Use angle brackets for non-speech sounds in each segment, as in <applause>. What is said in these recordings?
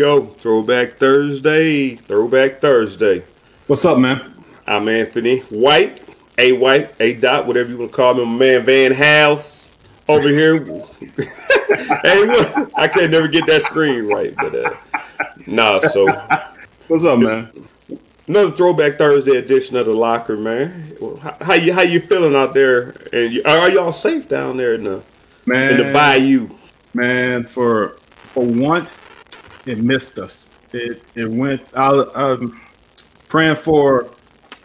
Go. Throwback Thursday. Throwback Thursday. What's up, man? I'm Anthony White. A White, A Dot, whatever you want to call me. My man Van House over here. <laughs> hey, what? I can't never get that screen right, but uh, nah. So, What's up, man? another Throwback Thursday edition of the Locker, man. How, how you how you feeling out there? And you, are y'all safe down there in the Man, in the bayou? man, for for once, it missed us. It it went. I, I'm praying for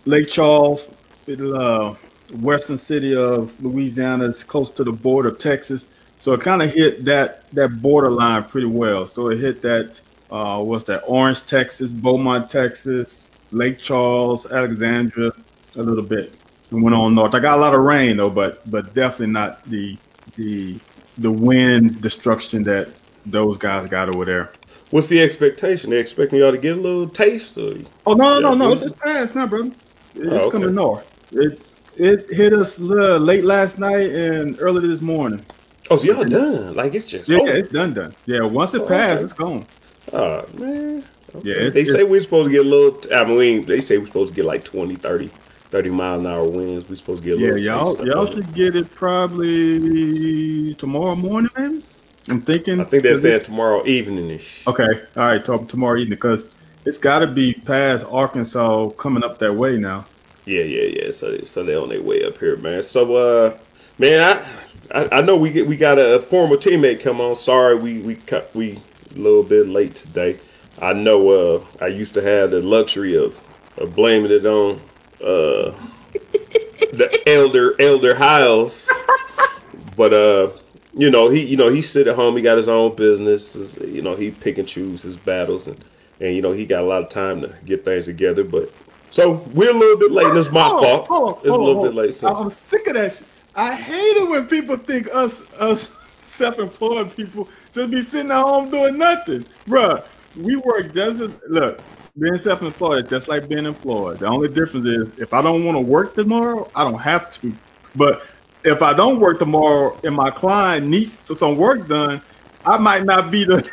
Lake Charles, uh, western city of Louisiana. It's close to the border of Texas, so it kind of hit that that borderline pretty well. So it hit that uh, what's that? Orange, Texas, Beaumont, Texas, Lake Charles, Alexandria, a little bit, and went on north. I got a lot of rain though, but but definitely not the the the wind destruction that those guys got over there. What's the expectation? They expecting y'all to get a little taste? Or? Oh no, no, no, was it's it? past now, brother. It's Oh, okay. coming north. It it hit us uh, late last night and early this morning. Oh, so y'all done? Like it's just Yeah, over. it's done, done. Yeah, once it Oh, passed, okay. it's gone. Oh man. Okay. Yeah, they say we're supposed to get a little. I mean, they say we're supposed to get like 20, 30, 30 mile an hour winds. We're supposed to get a little. Yeah, y'all y'all should get it probably tomorrow morning, maybe. I'm thinking. I think they're saying tomorrow evening ish. Okay, all right, talk tomorrow evening because it's got to be past Arkansas coming up that way now. Yeah, yeah, yeah. So, so they on their way up here, man. So, uh, man, I, I, I know we get we got a former teammate come on. Sorry, we we cut we a little bit late today. I know. Uh, I used to have the luxury of, of blaming it on uh the <laughs> elder elder Hiles, but uh. You know he, you know he sit at home. He got his own business. You know he pick and choose his battles, and and you know he got a lot of time to get things together. But so we're a little bit late. and It's my Hold on, fault. hold on, it's a on, little bit on. late. So. I'm sick of that shit. I hate it when people think us us <laughs> self-employed people should be sitting at home doing nothing, Bruh, We work just as, look. Being self-employed, just like being employed. The only difference is if I don't want to work tomorrow, I don't have to. But if I don't work tomorrow and my client needs some work done, I might not be the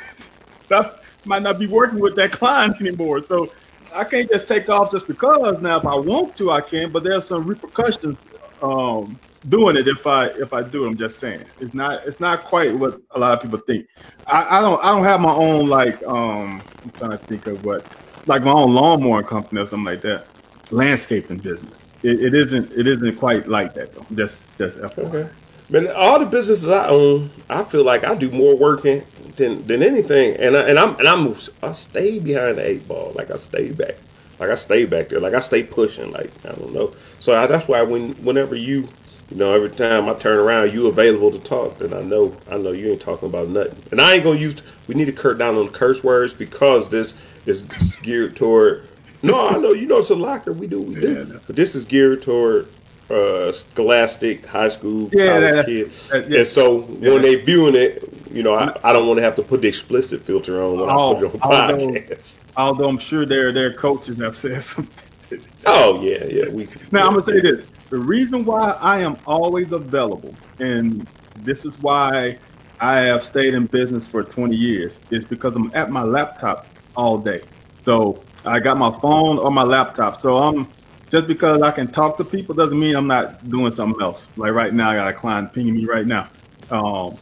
<laughs> might not be working with that client anymore. So I can't just take off just because. Now, if I want to, I can, but there's some repercussions um, doing it if I if I do. it. I'm just saying it's not it's not quite what a lot of people think. I, I don't I don't have my own like um I'm trying to think of what like my own lawnmower company or something like that. Landscaping business. It, it isn't it isn't quite like that though. Just just FYI. Okay. Man, all the businesses I own, I feel like I do more working than than anything, and I, and I'm and I'm I stay behind the eight ball, like I stay back, like I stay back there, like I stay pushing, like I don't know. So I, that's why when whenever you, you know, every time I turn around, you available to talk, then I know I know you ain't talking about nothing, and I ain't gonna use. We need to cut down on curse words because this is geared toward. No, I know you know it's a locker. We do, we do, Yeah, no. but this is geared toward uh, scholastic high school Yeah, college that- kids. that- yeah. And so Yeah. when they viewing it, you know, I, I don't want to have to put the explicit filter on when I Oh, put it on although- podcast. Although I'm sure their their coaches have said <laughs> something. Oh yeah, yeah. We Now I'm gonna tell you this: the reason why I am always available, and this is why I have stayed in business for 20 years, is because I'm at my laptop all day. So I got my phone or my laptop. So I'm just because I can talk to people doesn't mean I'm not doing something else. Like right now, I got a client pinging me right now. Um,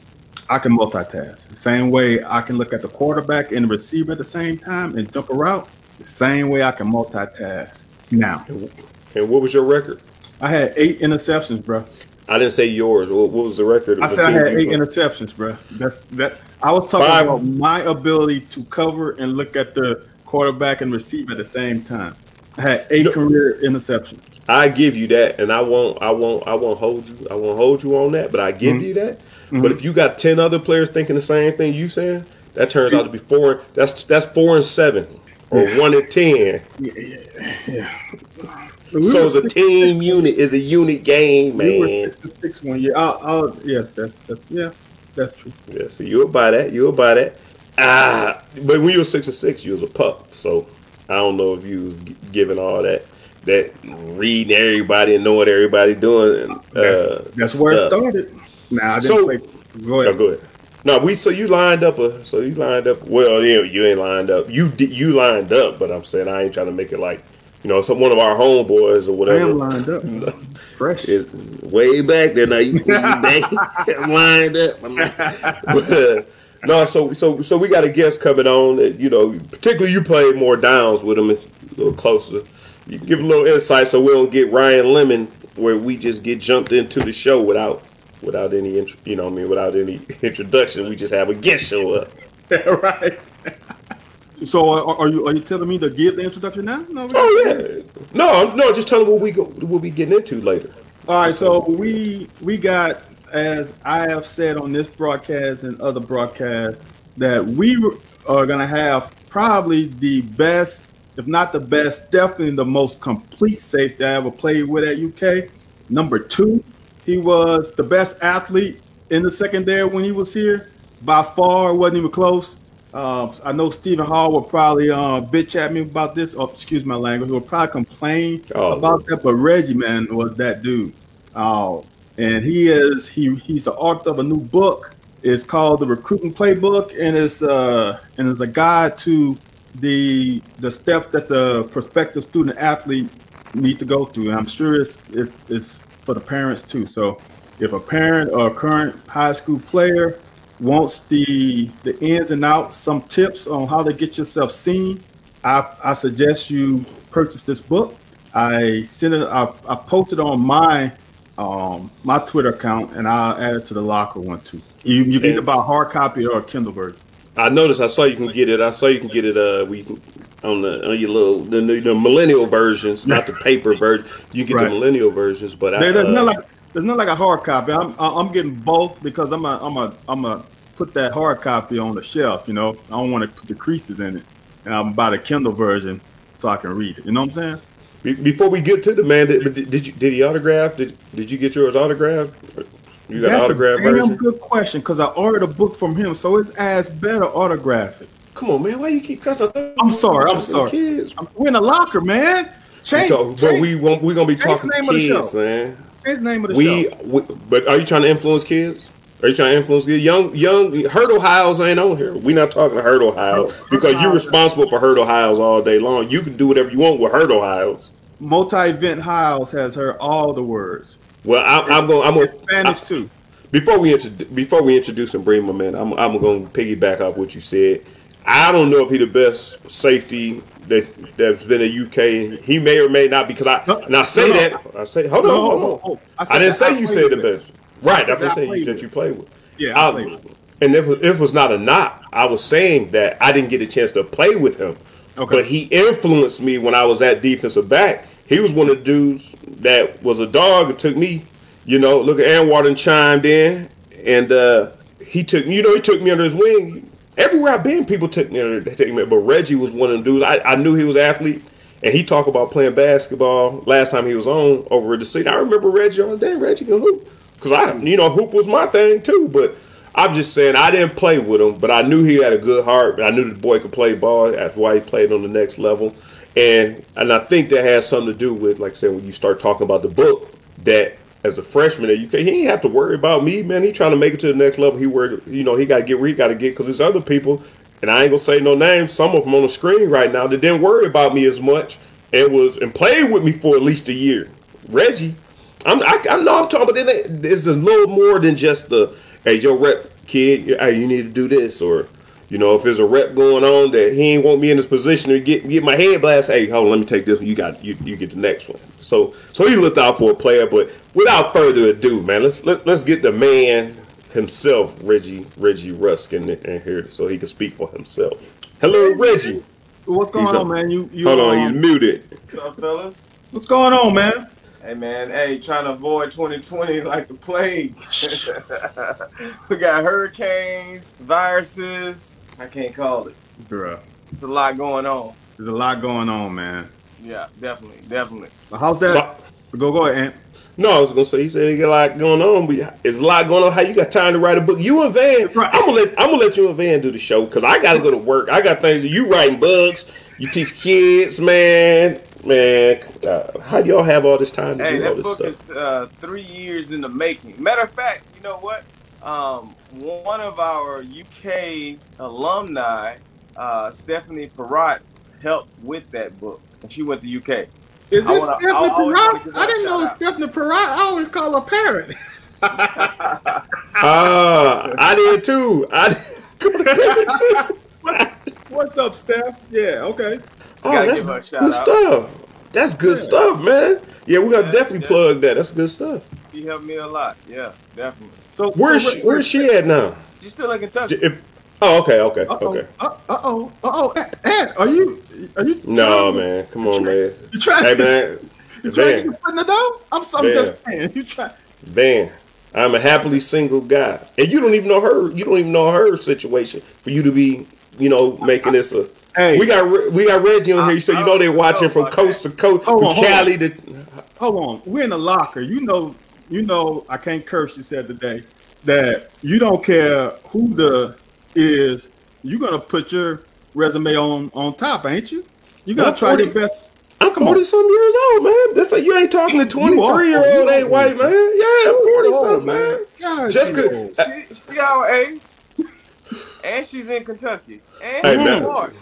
I can multitask. The same way I can look at the quarterback and the receiver at the same time and jump around. The same way I can multitask now. And what was your record? I had eight interceptions, bro. I didn't say yours. What, was the record? of I the said I had eight put? interceptions, bro. That's that. I was talking Five. about my ability to cover and look at the quarterback and receiver at the same time. I had eight career interceptions. I give you that, and I won't, I won't, I won't hold you. I won't hold you on that, but I Mm-hmm. give you that. But if you got ten other players thinking the same thing you saying, that turns out to be four. That's that's four and seven, or one and ten. We So were it's a six- team unit. Is a unit game, We were man. six, to one year. I'll, I'll, yes, that's that's yeah, that's true. Yeah, so you'll buy that. You'll buy that. Ah, but when you were six or six, you was a pup. So I don't know if you was gi- giving all that that reading everybody and knowing everybody doing. And, That's, uh, that's where it started. Now I didn't So- play. Go ahead. go ahead. No, we so you lined up a so you lined up. Well, yeah, you ain't lined up. You you lined up, but I'm saying I ain't trying to make it like you know some one of our homeboys or I whatever. am lined up. <laughs> Fresh. It's way back there now. You, you <laughs> back lined up. <laughs> But, uh, no, so so so we got a guest coming on. That, you know, particularly you played more downs with him. It's a little closer. You give a little insight so we don't get Ryan Lemon where we just get jumped into the show without without any int- you know what I mean without any <laughs> introduction. We just have a guest show up. <laughs> right. So uh, are, are you are you telling me to give the introduction now? No. Oh yeah, no, no, just tell them what we go what we getting into later. All right. So we we got as I have said on this broadcast and other broadcasts that we are gonna have probably the best, if not the best, definitely the most complete safety I ever played with at UK. Number two, he was the best athlete in the secondary when he was here. By far, wasn't even close. Uh, I know Stephen Hall will probably uh, bitch at me about this. Oh, excuse my language. He will probably complain Oh. about that. But Reggie, man, was that dude. Uh, and he is he he's the author of a new book. It's called the Recruiting Playbook, and it's uh and it's a guide to the the steps that the prospective student athlete need to go through. And I'm sure it's it's, it's for the parents too. So if a parent or a current high school player wants the the ins and outs, some tips on how to get yourself seen, I, I suggest you purchase this book. I sent it. I, I posted on my um, my Twitter account, and I'll add it to the locker one too. You, you can either buy a hard copy or a Kindle version. I noticed. I saw you can get it. I saw you can get it. Uh, we on the on your little the, the, the millennial versions, not the <laughs> paper version. You get Right. the millennial versions, but I, there's uh, not like there's not like a hard copy. I'm I- I'm getting both because I'm a I'm a I'm a put that hard copy on the shelf. You know, I don't want to put the creases in it, and I'm buy the Kindle version so I can read it. You know what I'm saying? Be- before we get to the man, did, did, did you did he autograph? Did did you get yours autographed? You got That's autograph a damn good question because I ordered a book from him, so it's as better autograph it. Come on, man. Why you keep cussing? I'm sorry. I'm sorry. Kids. We're in a locker, man. We Change, talk- but we won't, we're gonna be change talking the to name of the kids, show. man. change the name of the We, show. we, but are you trying to influence kids? Are you trying to influence kids? Young, young Hurdle Hiles ain't on here. we not talking to Hurdle Hiles because you're responsible for Hurdle Hiles all day long. You can do whatever you want with Hurdle Hiles. Multi-event Hiles has heard all the words. Well, I, I'm going. I'm going. Spanish too. Before we introduce, before we introduce and bring my man, I'm, I'm going to piggyback off what you said. I don't know if he the best safety that that's been in UK. He may or may not because I No, and I say no, that I say hold on, hold on. no. I I, didn't that say I you said the best. Right, that's what I'm saying that you play with. Yeah, I I- played with and if it was not a knock, I was saying that I didn't get a chance to play with him. Okay. But he influenced me when I was at defensive back. He was one of the dudes that was a dog and took me, you know, look at Aaron Warden chimed in and uh, he took you know, he took me under his wing. Everywhere I've been, people took me under they take me, but Reggie was one of the dudes. I, I knew he was an athlete. And he talked about playing basketball last time he was on over at the city. I remember Reggie all day. Reggie can hoop. Because I, you know, hoop was my thing too. But I'm just saying I didn't play with him, but I knew he had a good heart. I knew the boy could play ball. That's why he played on the next level. And and I think that has something to do with, like I said, when you start talking about the book, that as a freshman at UK, he didn't have to worry about me, man. He trying to make it to the next level. He worried, you know, he got to get where he got to get because there's other people, and I ain't gonna say no names. Some of them on the screen right now that didn't worry about me as much and was and played with me for at least a year. Reggie, I'm I, I know I'm talking, but then it- it's a little more than just the hey, your rep kid, hey, you need to do this, or you know, if there's a rep going on that he ain't want me in this position to get get my head blast, hey, hold on, let me take this. one. You got you you get the next one. So so he looked out for a player, but without further ado, man, let's let, let's get the man himself, Reggie Reggie Rusk, in, in here so he can speak for himself. Hello, Reggie. What's going He's on, up. man? You, you Hold on, um, he's muted. What's up, fellas? what's going on, man? Hey, man. Hey, trying to avoid 2020 <laughs> like the plague. <laughs> we got hurricanes, viruses. I can't call it. Bruh, There's a lot going on. there's a lot going on, man. Yeah, definitely, definitely. How's that? So- go, go ahead, Ant. No, I was gonna say he said he got a lot going on, but it's a lot going on. How you got time to write a book? You and Van, Right. I'm gonna let I'm gonna let you and Van do the show because I gotta go to work. I got things. You writing books, you teach kids, man, man. Uh, how do y'all have all this time to Hey, do all that this book stuff? is uh, three years in the making. Matter of fact, you know what? um, one of our UK alumni, uh, Stephanie Perrott, helped with that book, and she went to UK. Is I this wanna- Stephanie I always wanna Perrott? give her I a didn't know it was shout out. Stephanie Perrott. I always call her Parrot. <laughs> Ah, I did too. I <laughs> <laughs> What's up, Steph? Yeah, okay. Oh, Gotta that's good stuff. That's good Yeah. stuff, man. Yeah, we gotta Yeah, definitely yeah. plug that. That's good stuff. She helped me a lot. Yeah, definitely. So Where's so she, where's she at now? She's still like in Kentucky. If, oh, okay, okay, Uh oh. okay. Uh oh. Uh oh. Ed, are you? Are you? No, man, come on, man. You trying? Hey, man, <laughs> You trying to Van, get your foot in the door? I'm, I'm just saying. You try. Van. I'm a happily single guy, and you don't even know her. You don't even know her situation for you to be, you know, making this a. Hey. We got we got Reggie on here, so you know they're watching from coast to coast, Hold from on, hold on. Cali to. Hold on. We're in the locker. You know. You know. I can't curse. You said today that you don't care who the is. You're gonna put your resume on on top, ain't you? You're gonna I'm try your best. I'm Come on. forty some years old, man. This you ain't talking to twenty You are. three year old ain't white man. Yeah, I'm forty Oh, something, man. God, Just you good. old. She, she our age, and she's in Kentucky, and Hey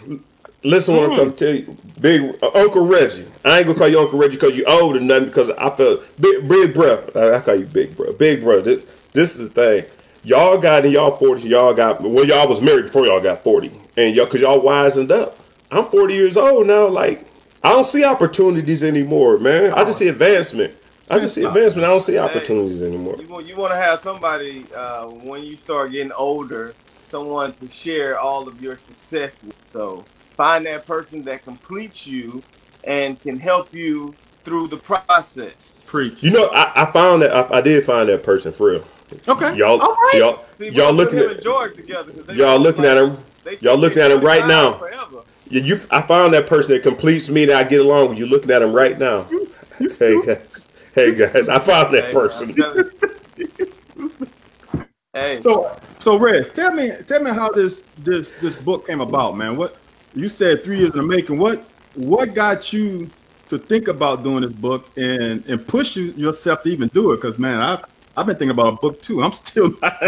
she's listen what I'm trying to tell you, Big uh, Uncle Reggie. I ain't gonna call you Uncle Reggie because you old or nothing. Because I feel big, big bro. I call you Big bro, Big bro. This, this is the thing. Y'all got in y'all forties. Y'all got well. Y'all was married before y'all got forty, and y'all because y'all wisened up. I'm 40 years old now. Like I don't see opportunities anymore, man. I just see advancement. I just see advancement. I don't see opportunities anymore. You want you want to have somebody uh, when you start getting older, someone to share all of your success with. So find that person that completes you and can help you through the process. Preach. You know, I, I found that I, I did find that person for real. Okay. Y'all, All right. y'all, See, y'all looking at and George together. 'cause they y'all looking like- at him. y'all looking at him right now. Forever. Yeah, you. I found that person that completes me that I get along with. You looking at him right now. You Hey guys, hey guys, I found that Hey, person. I'm telling you. hey, So, so Reg, tell me, tell me how this this this book came about, man. What you said three years in the making. What what got you to think about doing this book and and push you yourself to even do it? Because man, I I've been thinking about a book too. I'm <laughs> still not.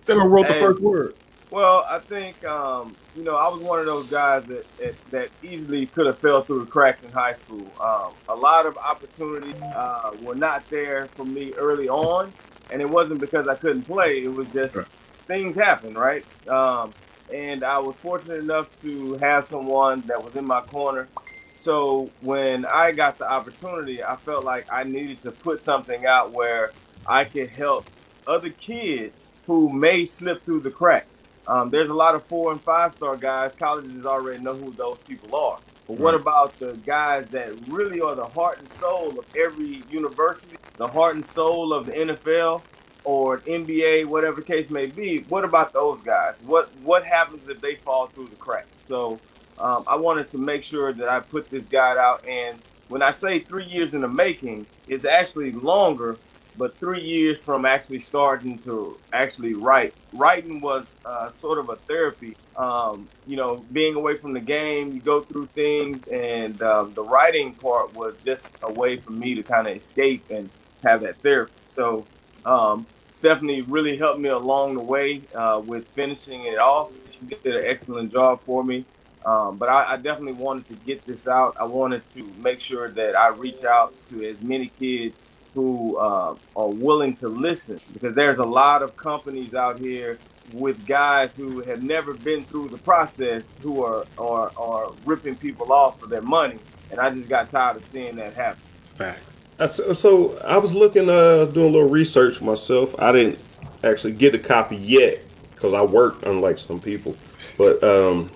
Still wrote the first word. Well, I think um, you know I was one of those guys that that, that easily could have fell through the cracks in high school. Um, a lot of opportunities uh, were not there for me early on, and it wasn't because I couldn't play. It was just Right. things happen, right? Um, and I was fortunate enough to have someone that was in my corner. So when I got the opportunity, I felt like I needed to put something out where I could help other kids who may slip through the cracks. Um, there's a lot of four and five star guys. Colleges already know who those people are. But what Right. about the guys that really are the heart and soul of every university, the heart and soul of the NFL or NBA, whatever case may be? What about those guys? What what happens if they fall through the cracks? So um, I wanted to make sure that I put this guide out. And when I say three years in the making, it's actually longer but three years from actually starting to actually write. Writing was uh, sort of a therapy. Um, you know, being away from the game, you go through things, and um, the writing part was just a way for me to kind of escape and have that therapy. So, um, Stephanie really helped me along the way uh, with finishing it off. She did an excellent job for me. Um, but I, I definitely wanted to get this out. I wanted to make sure that I reach out to as many kids who uh, are willing to listen because there's a lot of companies out here with guys who have never been through the process who are, are, are ripping people off for their money. And I just got tired of seeing that happen. Facts. So, so I was looking, uh, doing a little research myself. I didn't actually get a copy yet because I work, unlike some people. But um,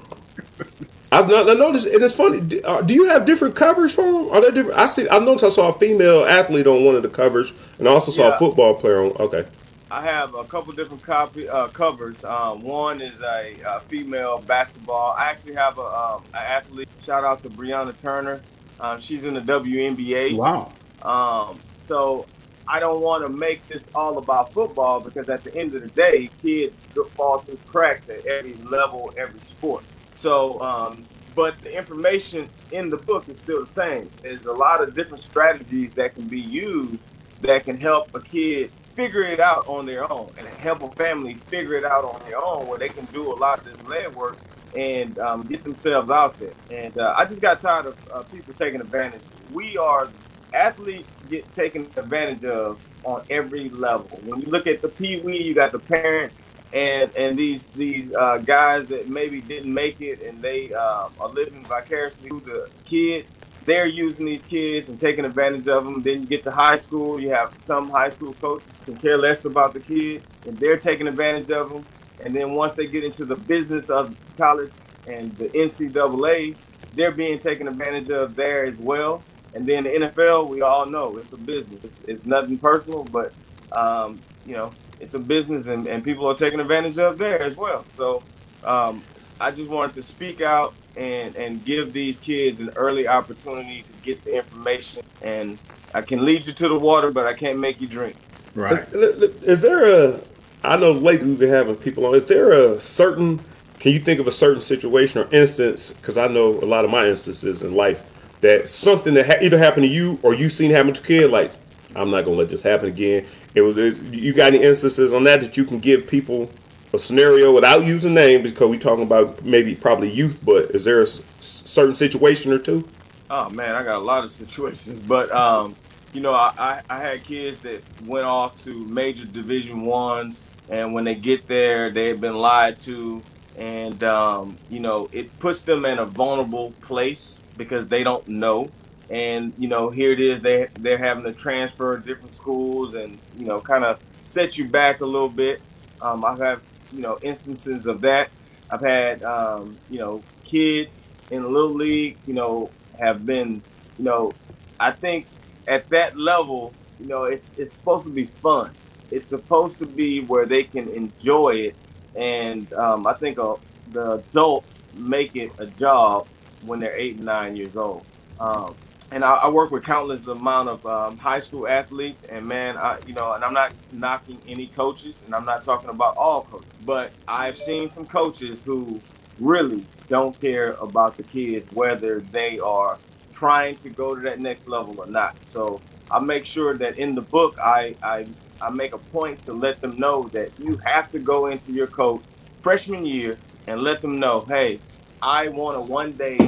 I've not, I noticed, and it's funny. Do, uh, you have different covers for them? Are there different? I see. I noticed I saw a female athlete on one of the covers, and I also saw Yeah. a football player on. Okay, I have a couple different copy uh, covers. Um, one is a, uh female basketball. I actually have a um, an athlete. Shout out to Brianna Turner. Um, she's in the WNBA. Wow. Um, so I don't want to make this all about football because at the end of the day, kids fall through cracks at every level, every sport. So, um, but the information in the book is still the same. There's a lot of different strategies that can be used that can help a kid figure it out on their own and help a family figure it out on their own where they can do a lot of this lead work and um, get themselves out there. And uh, I just got tired of uh, people taking advantage. We are athletes get taken advantage of on every level. When you look at the Pee Wee, you got the parents and and these these uh, guys that maybe didn't make it and they uh, are living vicariously through the kids. They're using these kids and taking advantage of them. Then you get to high school, you have some high school coaches can care less about the kids, and they're taking advantage of them. And then once they get into the business of college and the NCAA, they're being taken advantage of there as well. And then the NFL, we all know it's a business. It's, it's nothing personal, but um, you know, it's a business, and, and people are taking advantage of there as well. So um, I just wanted to speak out and and give these kids an early opportunity to get the information. And I can lead you to the water, but I can't make you drink. Right. Is there a? I know lately we've been having people on. Is there a certain? Can you think of a certain situation or instance? Because I know a lot of my instances in life that something that ha- either happened to you or you seen happen to a kid. Like, I'm not gonna let this happen again. It was. It, you got any instances on that that you can give people a scenario without using names because we're talking about maybe probably youth, but is there a s- certain situation or two? Oh man, I got a lot of <laughs> situations, but um, you know, I, I, I had kids that went off to major Division ones, and when they get there, they've been lied to, and um, you know, it puts them in a vulnerable place because they don't know. And you know, here it is, they they're having to transfer different schools, and you know, kind of set you back a little bit. Um, I've had you know instances of that. I've had um, you know kids in little league, you know, have been, you know, I think at that level, you know, it's it's supposed to be fun. It's supposed to be where they can enjoy it, and um, I think uh, the adults make it a job when they're eight and nine years old. Um, and I, I work with countless amount of um, high school athletes, and man, I you know, and I'm not knocking any coaches, and I'm not talking about all coaches, but I've seen some coaches who really don't care about the kids whether they are trying to go to that next level or not. So I make sure that in the book, I I, I make a point to let them know that you have to go into your coach freshman year and let them know, hey, I want to one day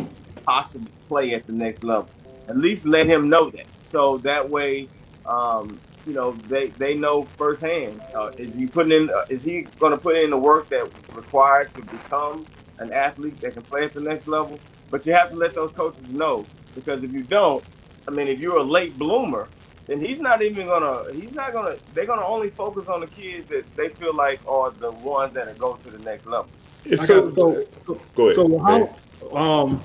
possibly play at the next level. At least let him know that. So that way, um, you know, they they know firsthand. Uh, is he putting in? Uh, is he going to put in the work that required to become an athlete that can play at the next level? But you have to let those coaches know because if you don't, I mean, if you're a late bloomer, then he's not even gonna. He's not gonna. They're gonna only focus on the kids that they feel like are the ones that are go to the next level. So, so, so, go ahead. so how, um,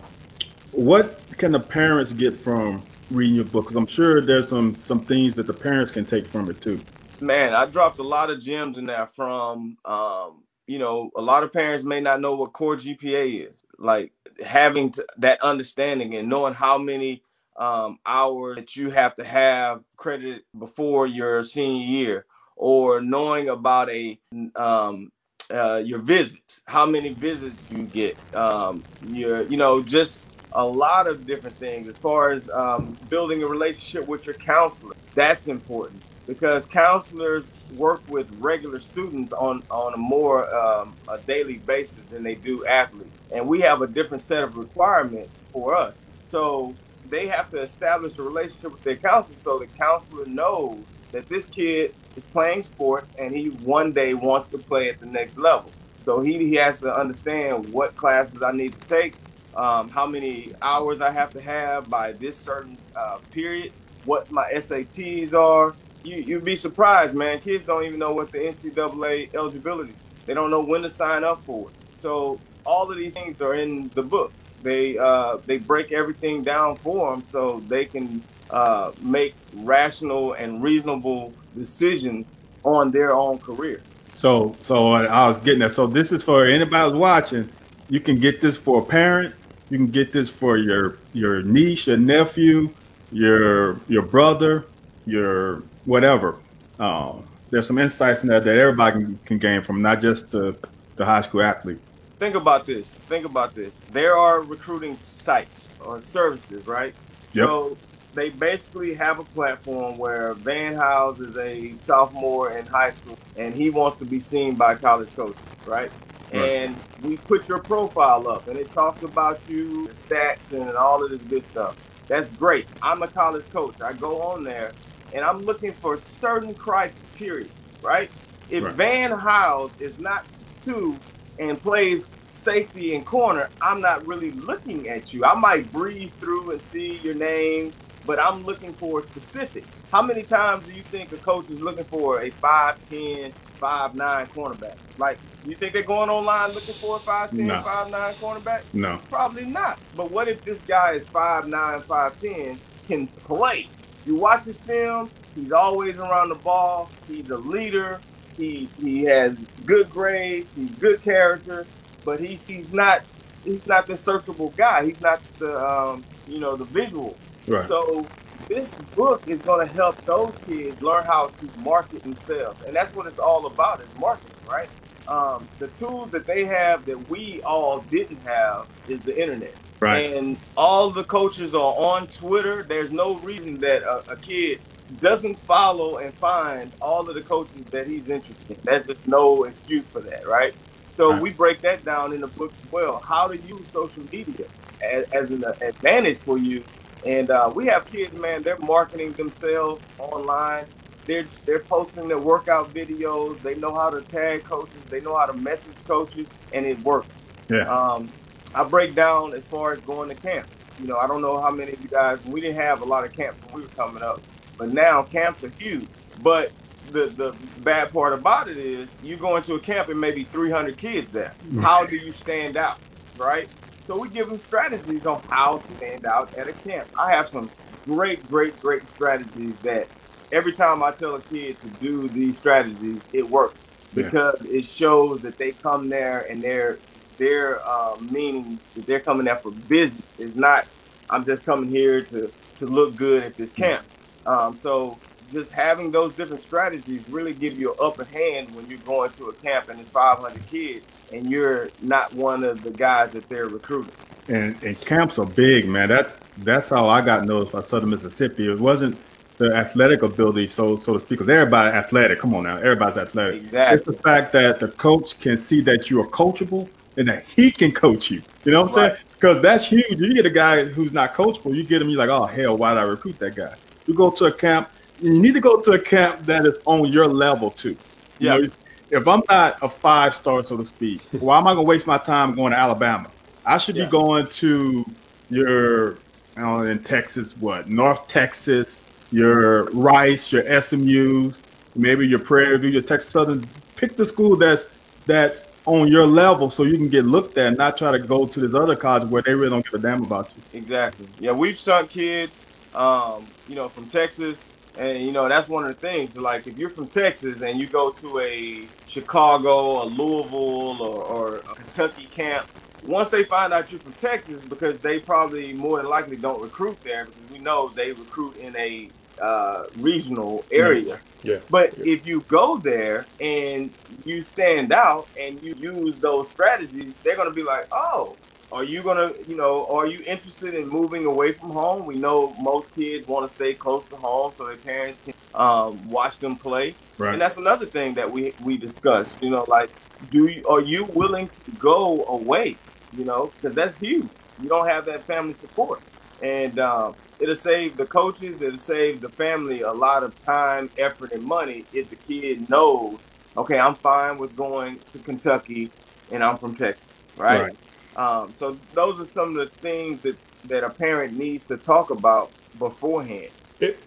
what can the parents get from reading your book? Because I'm sure there's some some things that the parents can take from it too. Man, I dropped a lot of gems in there from um, you know, a lot of parents may not know what core GPA is. Like having to, that understanding and knowing how many um, hours that you have to have credit before your senior year, or knowing about a um, uh, your visits, how many visits you get, um, your you know just a lot of different things as far as um, building a relationship with your counselor. That's important because counselors work with regular students on on a more um, a daily basis than they do athletes, and we have a different set of requirements for us. So they have to establish a relationship with their counselor, so the counselor knows that this kid is playing sport and he one day wants to play at the next level. So he, he has to understand what classes I need to take, um, how many hours I have to have by this certain uh, period, what my SATs are. You, you'd be surprised, man. Kids don't even know what the NCAA eligibilities. They don't know when to sign up for it. So all of these things are in the book. They uh, they break everything down for them so they can uh, make rational and reasonable decisions on their own career. So, so I was getting that. So this is for anybody watching. You can get this for a parent. You can get this for your your niece, your nephew, your your brother, your whatever. Um, there's some insights in there that everybody can, can gain from, not just the the high school athlete. Think about this. Think about this. There are recruiting sites or services, right? Yep. So they basically have a platform where Van Howes is a sophomore in high school and he wants to be seen by college coaches, right? Right? And we put your profile up and it talks about you, stats, and all of this good stuff. That's great. I'm a college coach. I go on there and I'm looking for certain criteria, right? If right. Van Howes is not two and plays safety and corner, I'm not really looking at you. I might breeze through and see your name, but I'm looking for specific. How many times do you think a coach is looking for a 5'10, 5'9 cornerback? Like, you think they're going online looking for a 5'10, no. 5'9 cornerback? No. Probably not. But what if this guy is 5'9, 5'10, can play? You watch his film, he's always around the ball, he's a leader, he he has good grades, he's good character, but he's he's not he's not the searchable guy. He's not the um, you know the visual. Right. So this book is going to help those kids learn how to market themselves, and that's what it's all about is marketing, right? Um, the tools that they have that we all didn't have is the internet. Right. And all the coaches are on Twitter. There's no reason that a, a kid doesn't follow and find all of the coaches that he's interested in. There's just no excuse for that, right? So right. we break that down in the book as well. How to use social media as, as an advantage for you. And uh, we have kids, man. They're marketing themselves online. They're they're posting their workout videos. They know how to tag coaches. They know how to message coaches, and it works. Yeah. Um, I break down as far as going to camps. You know, I don't know how many of you guys. We didn't have a lot of camps when we were coming up, but now camps are huge. But the the bad part about it is you go into a camp and maybe 300 kids there. How do you stand out, right? So we give them strategies on how to stand out at a camp. I have some great, great, great strategies that every time I tell a kid to do these strategies, it works because yeah. it shows that they come there and they're their uh, meaning that they're coming there for business. It's not I'm just coming here to to look good at this camp. Um, so just having those different strategies really give you an upper hand when you're going to a camp and it's 500 kids and you're not one of the guys that they're recruiting. And, and camps are big, man. That's that's how I got noticed by Southern Mississippi. It wasn't the athletic ability, so so to speak, because everybody athletic. Come on now, everybody's athletic. Exactly. It's the fact that the coach can see that you are coachable and that he can coach you. You know what I'm right. saying? Because that's huge. You get a guy who's not coachable, you get him, you're like, oh hell, why did I recruit that guy? You go to a camp you need to go to a camp that is on your level too. Yeah. You know, if I'm not a five star, so to speak, <laughs> why am I gonna waste my time going to Alabama? I should yeah. be going to your, you know, in Texas, what North Texas, your Rice, your SMU, maybe your Prairie View, your Texas Southern. Pick the school that's that's on your level so you can get looked at, and not try to go to this other college where they really don't give a damn about you. Exactly. Yeah, we've sent kids, um, you know, from Texas and you know that's one of the things. Like if you're from Texas and you go to a Chicago, a Louisville, or, or a Kentucky camp, once they find out you're from Texas, because they probably more than likely don't recruit there, because we know they recruit in a uh, regional area. Yeah. But yeah. if you go there and you stand out and you use those strategies, they're gonna be like, oh, are you gonna, you know, are you interested in moving away from home? We know most kids want to stay close to home so their parents can um, watch them play. Right. And that's another thing that we we discussed. You know, like, do you, are you willing to go away? You know, because that's huge. You don't have that family support, and um, it'll save the coaches, it'll save the family a lot of time, effort, and money if the kid knows, okay, I'm fine with going to Kentucky, and I'm from Texas, right. right um, so those are some of the things that, that a parent needs to talk about beforehand. It,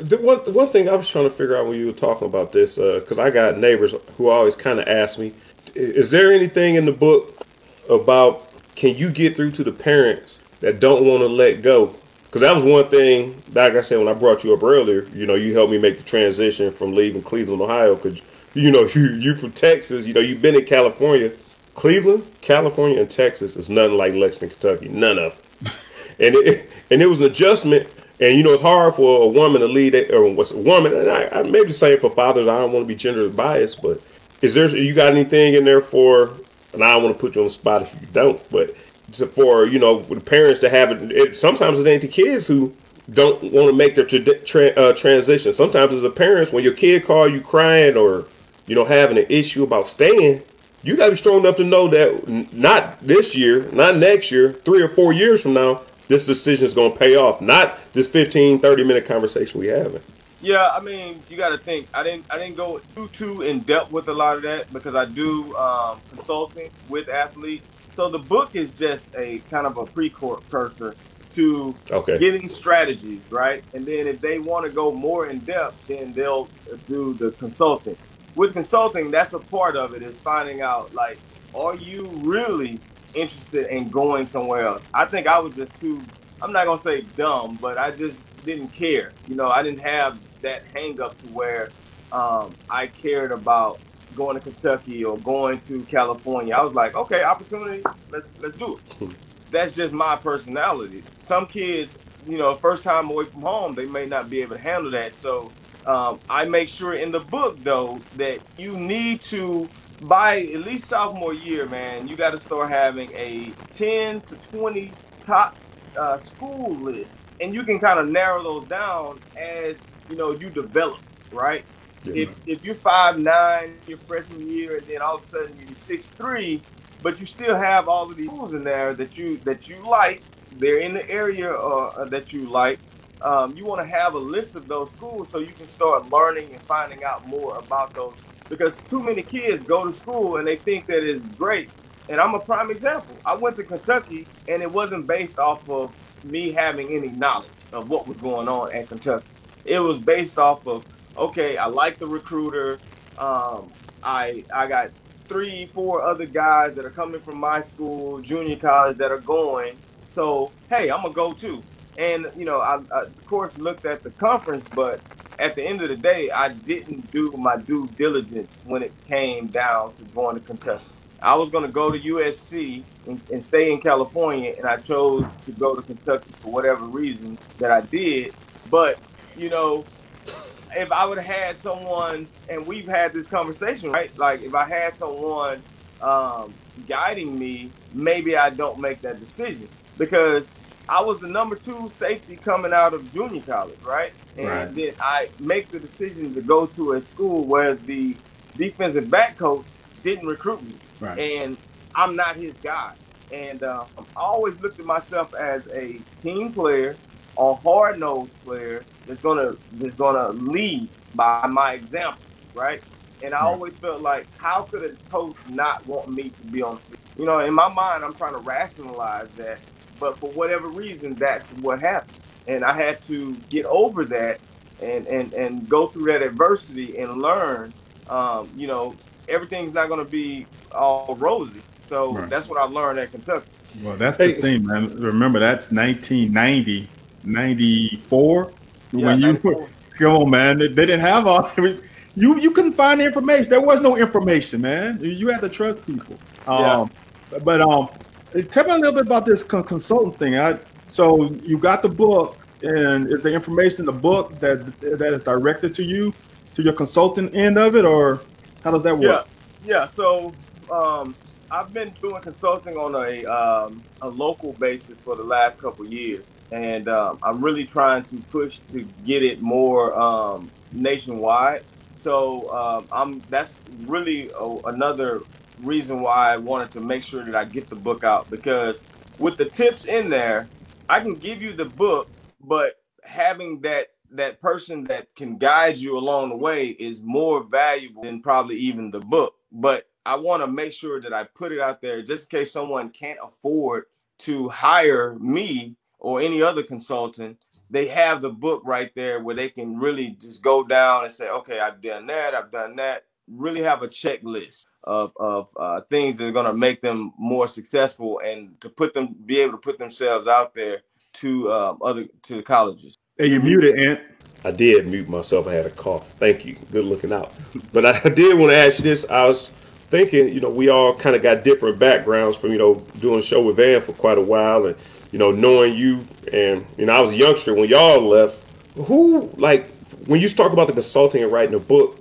the one, the one thing I was trying to figure out when you were talking about this, because uh, I got neighbors who always kind of ask me, is there anything in the book about can you get through to the parents that don't want to let go? Because that was one thing, like I said, when I brought you up earlier, you know, you helped me make the transition from leaving Cleveland, Ohio, because, you know, <laughs> you, you from Texas, you know, you've been in California Cleveland, California, and Texas is nothing like Lexington, Kentucky. None of them. and it and it was an adjustment. And you know, it's hard for a woman to lead or what's a woman. And I, I maybe say for fathers, I don't want to be gender biased, but is there you got anything in there for? And I don't want to put you on the spot if you don't, but for you know, for the parents to have it, it sometimes it ain't the kids who don't want to make the tra- tra- uh, transition. Sometimes it's the parents when your kid call you crying or you know having an issue about staying, you got to be strong enough to know that not this year, not next year, three or four years from now, this decision is going to pay off. Not this 15, 30 minute conversation we having. Yeah, I mean, you got to think. I didn't, I didn't go too too in depth with a lot of that because I do um, consulting with athletes. So the book is just a kind of a precursor to okay. getting strategies, right? And then if they want to go more in depth, then they'll do the consulting. With consulting, that's a part of it is finding out like, are you really interested in going somewhere else? I think I was just too. I'm not gonna say dumb, but I just didn't care. You know, I didn't have that hang up to where um, I cared about going to Kentucky or going to California. I was like, okay, opportunity, let's let's do it. That's just my personality. Some kids, you know, first time away from home, they may not be able to handle that. So um, I make sure in the book though that you need to by at least sophomore year, man, you got to start having a 10 to 20 top uh, school list, and you can kind of narrow those down as you know you develop, right? Yeah. If if you're five nine your freshman year, and then all of a sudden you're six three, but you still have all of these schools in there that you that you like, they're in the area uh, that you like. Um, you want to have a list of those schools so you can start learning and finding out more about those. Because too many kids go to school and they think that it's great. And I'm a prime example. I went to Kentucky and it wasn't based off of me having any knowledge of what was going on at Kentucky. It was based off of okay, I like the recruiter. Um, I I got three, four other guys that are coming from my school, junior college, that are going. So hey, I'm gonna go too. And you know, I, I of course looked at the conference, but at the end of the day, I didn't do my due diligence when it came down to going to Kentucky. I was going to go to USC and, and, stay in California, and I chose to go to Kentucky for whatever reason that I did. But you know, if I would have had someone, and we've had this conversation, right? Like if I had someone um, guiding me, maybe I don't make that decision because I was the number two safety coming out of junior college, right? And right. then I make the decision to go to a school where the defensive back coach didn't recruit me, right. and I'm not his guy. And uh, I always looked at myself as a team player, a hard nosed player that's gonna that's gonna lead by my examples, right? And I always felt like, how could a coach not want me to be on? You know, in my mind, I'm trying to rationalize that but for whatever reason, that's what happened. And I had to get over that and, and, and go through that adversity and learn, um, you know, everything's not going to be all rosy. So right. that's what I learned at Kentucky. Well, that's the hey. thing, man. Remember, that's 1990, 94. Yeah, when 94. you come on, man, they, they didn't have all. <laughs> You you couldn't find the information. There was no information, man. You had to trust people. Um, yeah. But um, Tell me a little bit about this consultant thing. I, so you got the book, and is the information in the book that that is directed to you, to your consultant end of it, or how does that work? Yeah, yeah. So um, I've been doing consulting on a um, a local basis for the last couple years, and um, I'm really trying to push to get it more um, nationwide. So um, I'm that's really a, another reason why I wanted to make sure that I get the book out because with the tips in there, I can give you the book, but having that that person that can guide you along the way is more valuable than probably even the book. But I want to make sure that I put it out there just in case someone can't afford to hire me or any other consultant. They have the book right there where they can really just go down and say, okay, I've done that, I've done that. Really have a checklist of, of uh, things that are going to make them more successful and to put them be able to put themselves out there to um, other to the colleges. Hey, you muted, Ant. I did mute myself. I had a cough. Thank you. Good looking out. But I did want to ask you this. I was thinking, you know, we all kind of got different backgrounds from, you know, doing a show with Van for quite a while and, you know, knowing you and, you know, I was a youngster when y'all left. Who, like, when you talk about the consulting and writing a book,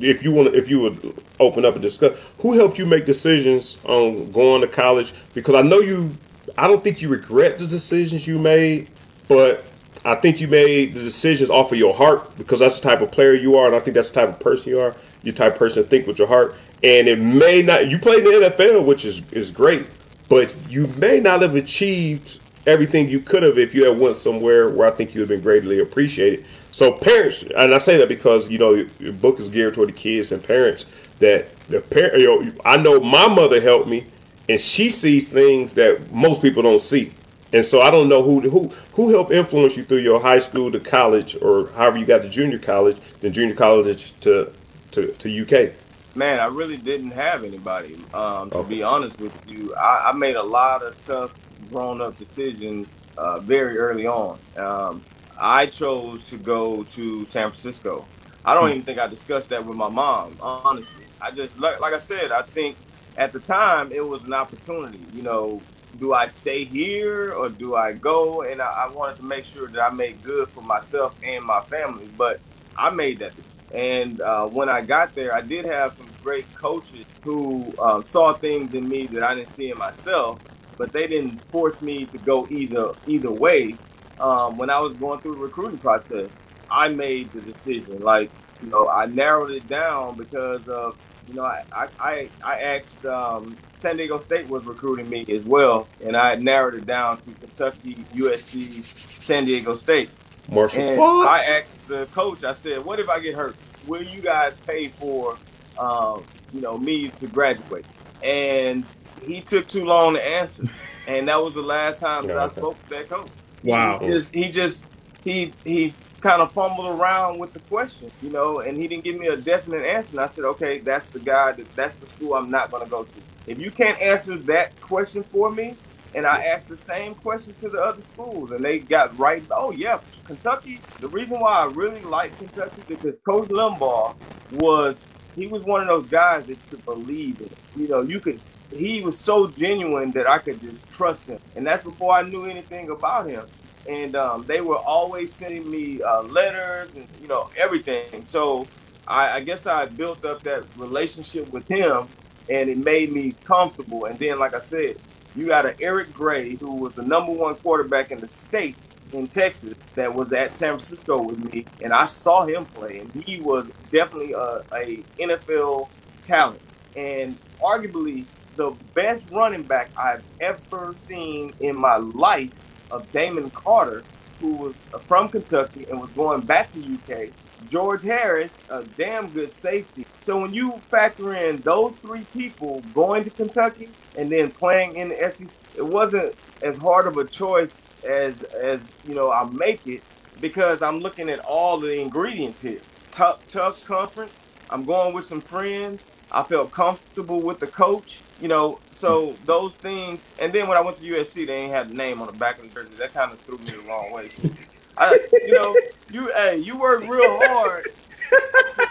if you want, if you would open up and discuss, who helped you make decisions on going to college? Because I know you, I don't think you regret the decisions you made, but I think you made the decisions off of your heart because that's the type of player you are, and I think that's the type of person you are. You're type of person to think with your heart, and it may not. You played in the NFL, which is is great, but you may not have achieved everything you could have if you had went somewhere where I think you would have been greatly appreciated. So parents, and I say that because you know your book is geared toward the kids and parents. That the parent, you know, I know my mother helped me, and she sees things that most people don't see. And so I don't know who who who helped influence you through your high school to college or however you got to junior college, then junior college to to, to UK. Man, I really didn't have anybody. Um, to okay. be honest with you, I, I, made a lot of tough grown up decisions uh, very early on. Um, I chose to go to San Francisco. I don't hmm. even think I discussed that with my mom. Honestly, I just like, like I said, I think at the time it was an opportunity. You know, do I stay here or do I go? And I, I, wanted to make sure that I made good for myself and my family. But I made that decision. And uh, when I got there, I did have some great coaches who um, saw things in me that I didn't see in myself, but they didn't force me to go either either way. Um, when I was going through the recruiting process, I made the decision. Like, you know, I narrowed it down because of, you know, I I, I asked um, San Diego State was recruiting me as well, and I narrowed it down to Kentucky, USC, San Diego State. Marshall and I asked the coach, I said, "What if I get hurt? Will you guys pay for, um, you know, me to graduate?" And he took too long to answer, and that was the last time that I spoke to that coach. Wow. He just, he just he he kind of fumbled around with the question, you know, and he didn't give me a definite answer. And I said, okay, that's the guy that that's the school I'm not going to go to. If you can't answer that question for me, and I asked the same question to the other schools, and they got right. Oh yeah, Kentucky. The reason why I really like Kentucky because Coach Limbaugh was he was one of those guys that you could believe in. You know, you could. He was so genuine that I could just trust him, and that's before I knew anything about him. And um, they were always sending me uh, letters and you know everything. So I, I guess I built up that relationship with him, and it made me comfortable. And then, like I said, you got an Eric Gray, who was the number one quarterback in the state in Texas, that was at San Francisco with me, and I saw him play, and he was definitely a, a NFL talent, and arguably the best running back I've ever seen in my life of Damon Carter, who was uh, from Kentucky and was going back to UK. George Harris, a damn good safety. So when you factor in those three people going to Kentucky and then playing in the SEC, it wasn't as hard of a choice as as you know I make it because I'm looking at all the ingredients here. Tough, tough conference. I'm going with some friends. I felt comfortable with the coach, you know. So those things, and then when I went to USC, they ain't had the name on the back of the jersey. That kind of threw me the wrong way too. I, you know, you hey, you work real hard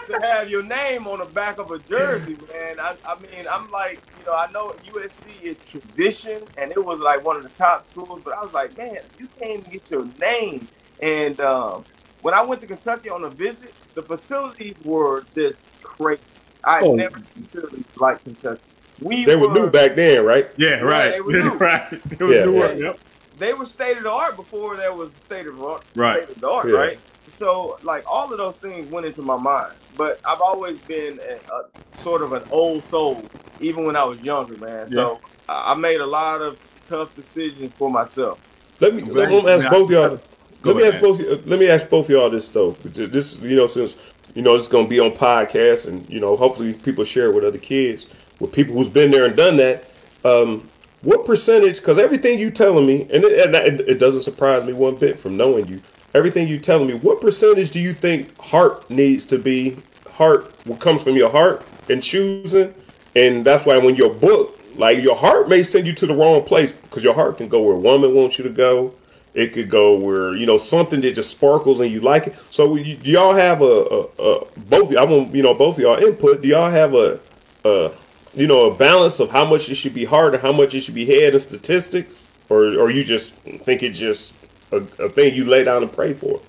to, have your name on the back of a jersey, man. I, I mean, I'm like, you know, I know USC is tradition, and it was like one of the top schools, but I was like, man, you can't even get your name. And um, when I went to Kentucky on a visit, the facilities were just crazy. I oh. never seen facilities like Kentucky. We they were, were new back then, right? Yeah, right. they were <laughs> new. right. They were yeah, new. Yeah. Yep they were state of the art before there was state of art, right. state of the art, yeah. right? So like all of those things went into my mind. But I've always been a, a sort of an old soul, even when I was younger, man. Yeah. So I made a lot of tough decisions for myself. Let me let me ask both y'all. Let me ask both. Let me ask both y'all this though. This you know since you know it's going to be on podcast and you know hopefully people share it with other kids with people who's been there and done that. Um, what percentage? Because everything you telling me, and it, it, it, doesn't surprise me one bit from knowing you. Everything you telling me, what percentage do you think heart needs to be? Heart, what comes from your heart and choosing, and that's why when your book, like your heart may send you to the wrong place because your heart can go where a woman wants you to go. It could go where you know something that just sparkles and you like it. So you, do y'all have a, a, a both? I want you know both of y'all input. Do y'all have a, a you know, a balance of how much it should be hard and how much it should be head in statistics, or or you just think it's just a, a thing you lay down and pray for?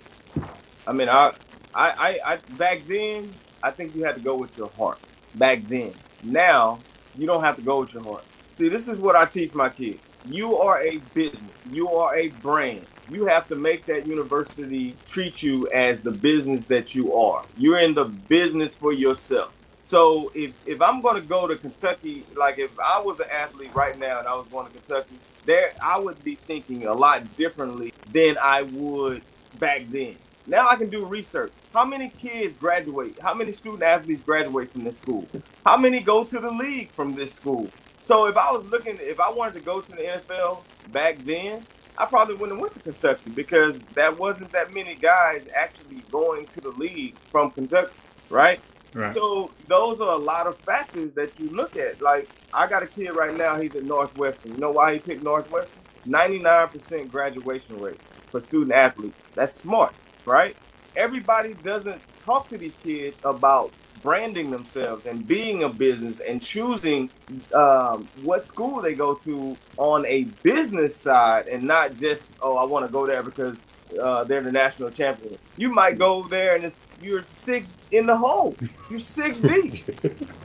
I mean, I, I, I, back then, I think you had to go with your heart. Back then, now you don't have to go with your heart. See, this is what I teach my kids. You are a business. You are a brand. you have to make that university treat you as the business that you are. You're in the business for yourself. So if, if I'm going to go to Kentucky, like if I was an athlete right now and I was going to Kentucky, there I would be thinking a lot differently than I would back then. Now I can do research. How many kids graduate? How many student athletes graduate from this school? How many go to the league from this school? So if I was looking, if I wanted to go to the NFL back then, I probably wouldn't have went to Kentucky because that wasn't that many guys actually going to the league from Kentucky, right? Right. So those are a lot of factors that you look at. Like I got a kid right now, he's at Northwestern. You know why he picked Northwestern? 99% graduation rate for student athletes. That's smart, right? Everybody doesn't talk to these kids about branding themselves and being a business and choosing um, what school they go to on a business side and not just oh I want to go there because uh, they're the national champion. You might go there and it's you're six in the hole. You're six <laughs> deep,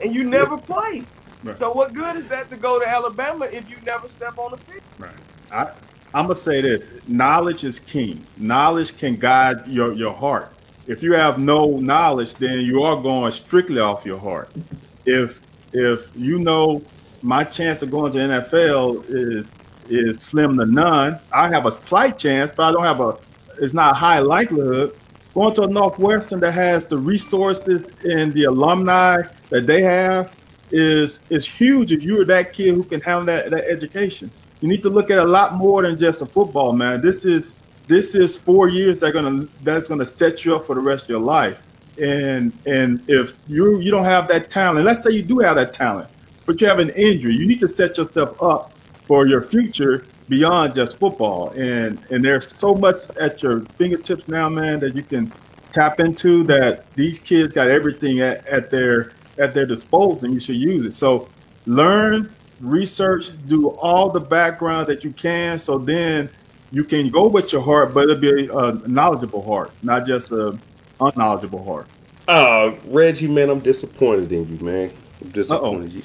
and you never play. Right. So what good is that to go to Alabama if you never step on the field? Right. I, I'm gonna say this: knowledge is king. Knowledge can guide your your heart. If you have no knowledge, then you are going strictly off your heart. If if you know my chance of going to NFL is is slim to none, I have a slight chance, but I don't have a. It's not high likelihood. Going to a Northwestern that has the resources and the alumni that they have is is huge. If you're that kid who can handle that that education you need to look at a lot more than just a football, man. This is this is four years that gonna that's gonna set you up for the rest of your life. And and if you you don't have that talent, let's say you do have that talent, but you have an injury, you need to set yourself up for your future beyond just football. And and there's so much at your fingertips now, man, that you can tap into that these kids got everything at, at their at their disposal and you should use it. So learn research, do all the background that you can, so then you can go with your heart, but it'll be a knowledgeable heart, not just a unknowledgeable heart. Uh, Reggie, man, I'm disappointed in you, man. I'm disappointed in you.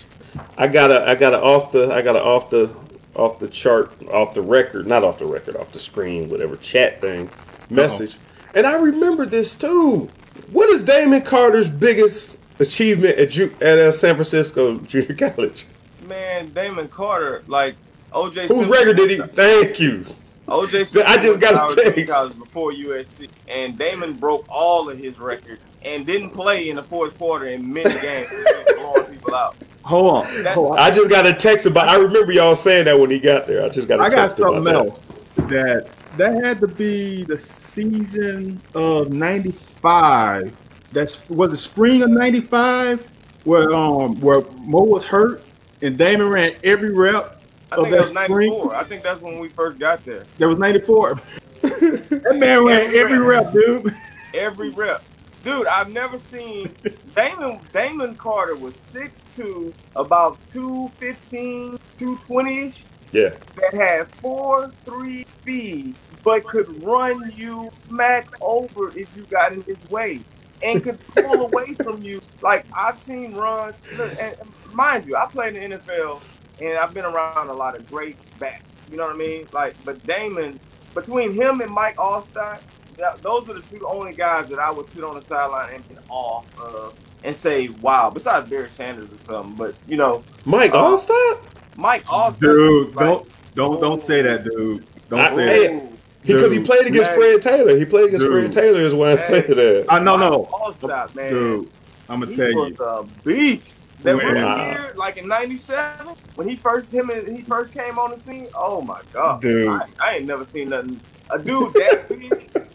I got a, I got a off the, I got a off the, off the chart, off the record, not off the record, off the screen, whatever chat thing, message, and I remember this too. What is Damon Carter's biggest achievement at Ju- at uh, San Francisco <laughs> Junior College? Man, Damon Carter, like OJ. Whose record did he? <laughs> Thank you. OJ. Simpson I just got a Howard Junior text. College before USC, and Damon broke all of his records and didn't play in the fourth quarter in many games, blowing people out. Hold on. That- Hold on. I just got a text about. I remember y'all saying that when he got there. I just got a I got text about something that. else that that had to be the season of '95. That's was the spring of '95 where um where Mo was hurt and Damon ran every rep I think that that was spring. '94. I think that's when we first got there. That was '94. <laughs> that man ran Every every rep. rep, dude. Every rep. Dude, I've never seen <laughs> Damon Damon Carter was 6'2, about 215, 220-ish, Yeah. that had 4-3 speed, but could run you smack over if you got in his way. And could pull away from you. Like I've seen runs. Look, and mind you, I played in the NFL and I've been around a lot of great backs. You know what I mean? Like, but Damon, between him and Mike Alstott, that, those are the two only guys that I would sit on the sideline and get off of and say, "Wow." Besides Barry Sanders or something, but you know, Mike Uh, Alstott? Mike Alstott, Dude, like, don't don't don't say that, dude. Don't I- say hey, that. Because he Dude. played against Man. Fred Taylor. He played against Dude. Fred Taylor is why I Man. say that. I know, Mike no, Alstott, man. dude. I'm gonna he tell was you. a beast. That rookie Wow. year, like in '97, when he first him and he first came on the scene. Oh my god, Dude. I, I ain't never seen nothing. A dude that <laughs> big,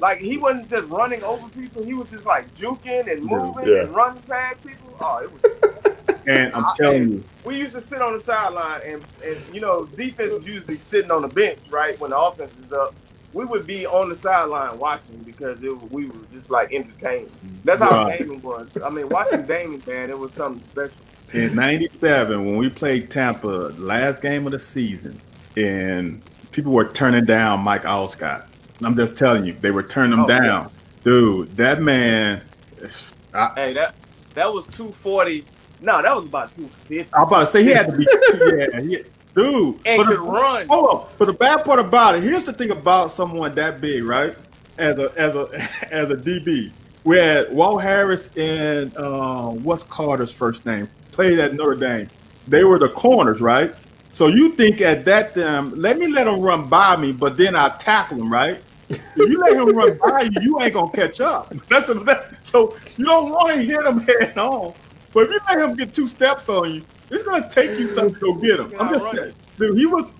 like he wasn't just running over people. He was just like juking and moving yeah. and running past people. Oh, it was. <laughs> And I'm I- telling you, we used to sit on the sideline and, and you know defense is usually sitting on the bench right when the offense is up we would be on the sideline watching because it we were just like entertained that's how Right. Damon was i mean watching Damon man it was something special in '97 when we played Tampa, last game of the season, and people were turning down Mike Alstott. I'm just telling you, they were turning him Oh, yeah. down, dude. That man. I, hey that that was 240 no that was about 250 I'm about to say he had to be. Yeah, he, dude. and but could the, run. hold on. But the bad part about it, here's the thing about someone that big, right? As a as a <laughs> as a DB, we had Walt Harris and um, what's Carter's first name? Played at Notre Dame. They were the corners, right? So you think at that time, let me let him run by me, but then I tackle him, right? If you let him run by you, you ain't gonna catch up. <laughs> That's a, that, <laughs> so you don't want to hit him head on. But if you let him get two steps on you, it's gonna take you something to go get him. I'm just saying, dude. He was,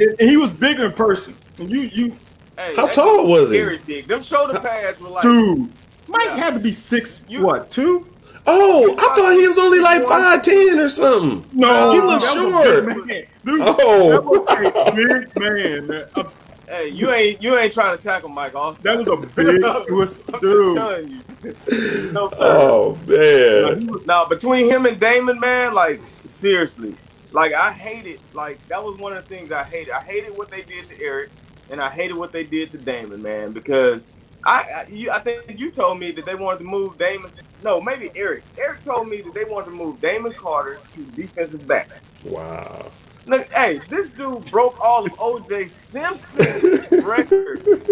and he was bigger in person. And you, you, Hey, How tall dude was he? Very big. Them shoulder pads were like. dude, Mike Yeah. had to be six. You- what two? Oh, I thought he was only like five ten or something. No, he looks was short. big man. Dude, Oh. that was a big man. Hey, you ain't you ain't trying to tackle Mike Alstott. That was a <laughs> big, I'm dude. <laughs> telling you. No. Oh man. Now between him and Damon, man, like seriously, like I hated, like that was one of the things I hated. I hated what they did to Eric, and I hated what they did to Damon, man, because I, I, you, I think you told me that they wanted to move Damon. To, no, maybe Eric. Eric told me that they wanted to move Damon Carter to defensive back. Wow. Look, hey, this dude broke all of OJ Simpson's records.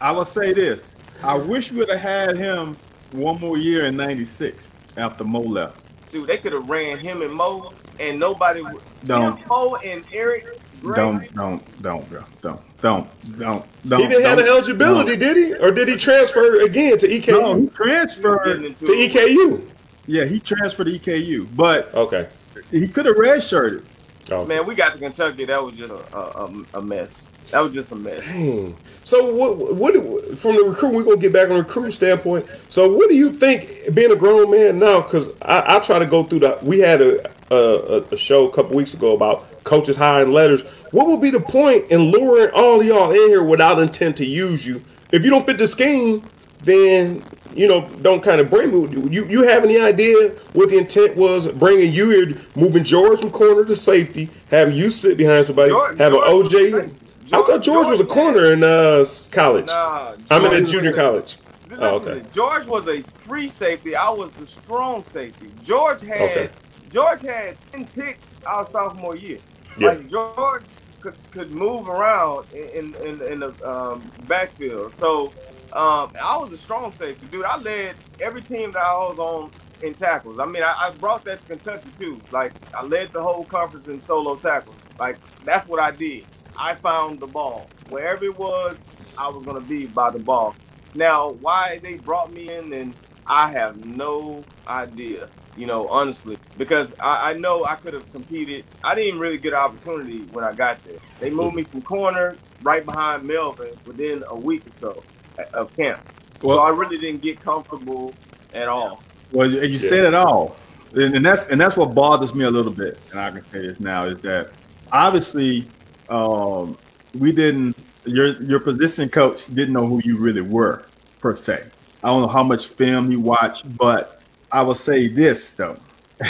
I will say this. I wish we would have had him one more year in '96 after Mo left. Dude, they could have ran him and Mo, and nobody. would- Don't. Him, Mo and Eric. Gray, Don't, don't, don't, bro. Don't, don't, don't, don't. He didn't have the don't- eligibility, did he? Or did he transfer again to No, he EKU? Getting E transferred. into To. EKU. Yeah, he transferred to EKU, but Okay. He could have redshirted. Oh. Man, we got to Kentucky. That was just a, a, a mess. That was just a mess. Dang. So what? What from the recruit? We're gonna get back on the recruit standpoint. So what do you think being a grown man now? Because I, I try to go through the. We had a a, a show a couple weeks ago about coaches hiring letters. What would be the point in luring all y'all in here without intent to use you? If you don't fit the scheme, then you know don't kind of bring me. You you have any idea what the intent was bringing you here, moving George from corner to safety, having you sit behind somebody, George- have George an OJ. safety. I thought George was a corner in uh, college. Nah, I'm in a junior a- college. Oh, okay. George was a free safety. I was the strong safety. George had Okay. George had ten picks our sophomore year. Yeah. Like George could, could move around in in, in the um, backfield. So um, I was a strong safety, dude. I led every team that I was on in tackles. I mean, I, I brought that to Kentucky too. Like I led the whole conference in solo tackles. Like that's what I did. I found the ball wherever it was. I was gonna be by the ball. Now, why they brought me in, and I have no idea. You know, honestly, because I, I know I could have competed. I didn't really get an opportunity when I got there. They moved me from corner right behind Melvin within a week or so of camp. Well- so I really didn't get comfortable at all. Well, you, you said it all, and, and that's and that's what bothers me a little bit. And I can say this now is that obviously um, we didn't. Your your position coach didn't know who you really were per se. I don't know how much film he watched, but I will say this though: <laughs>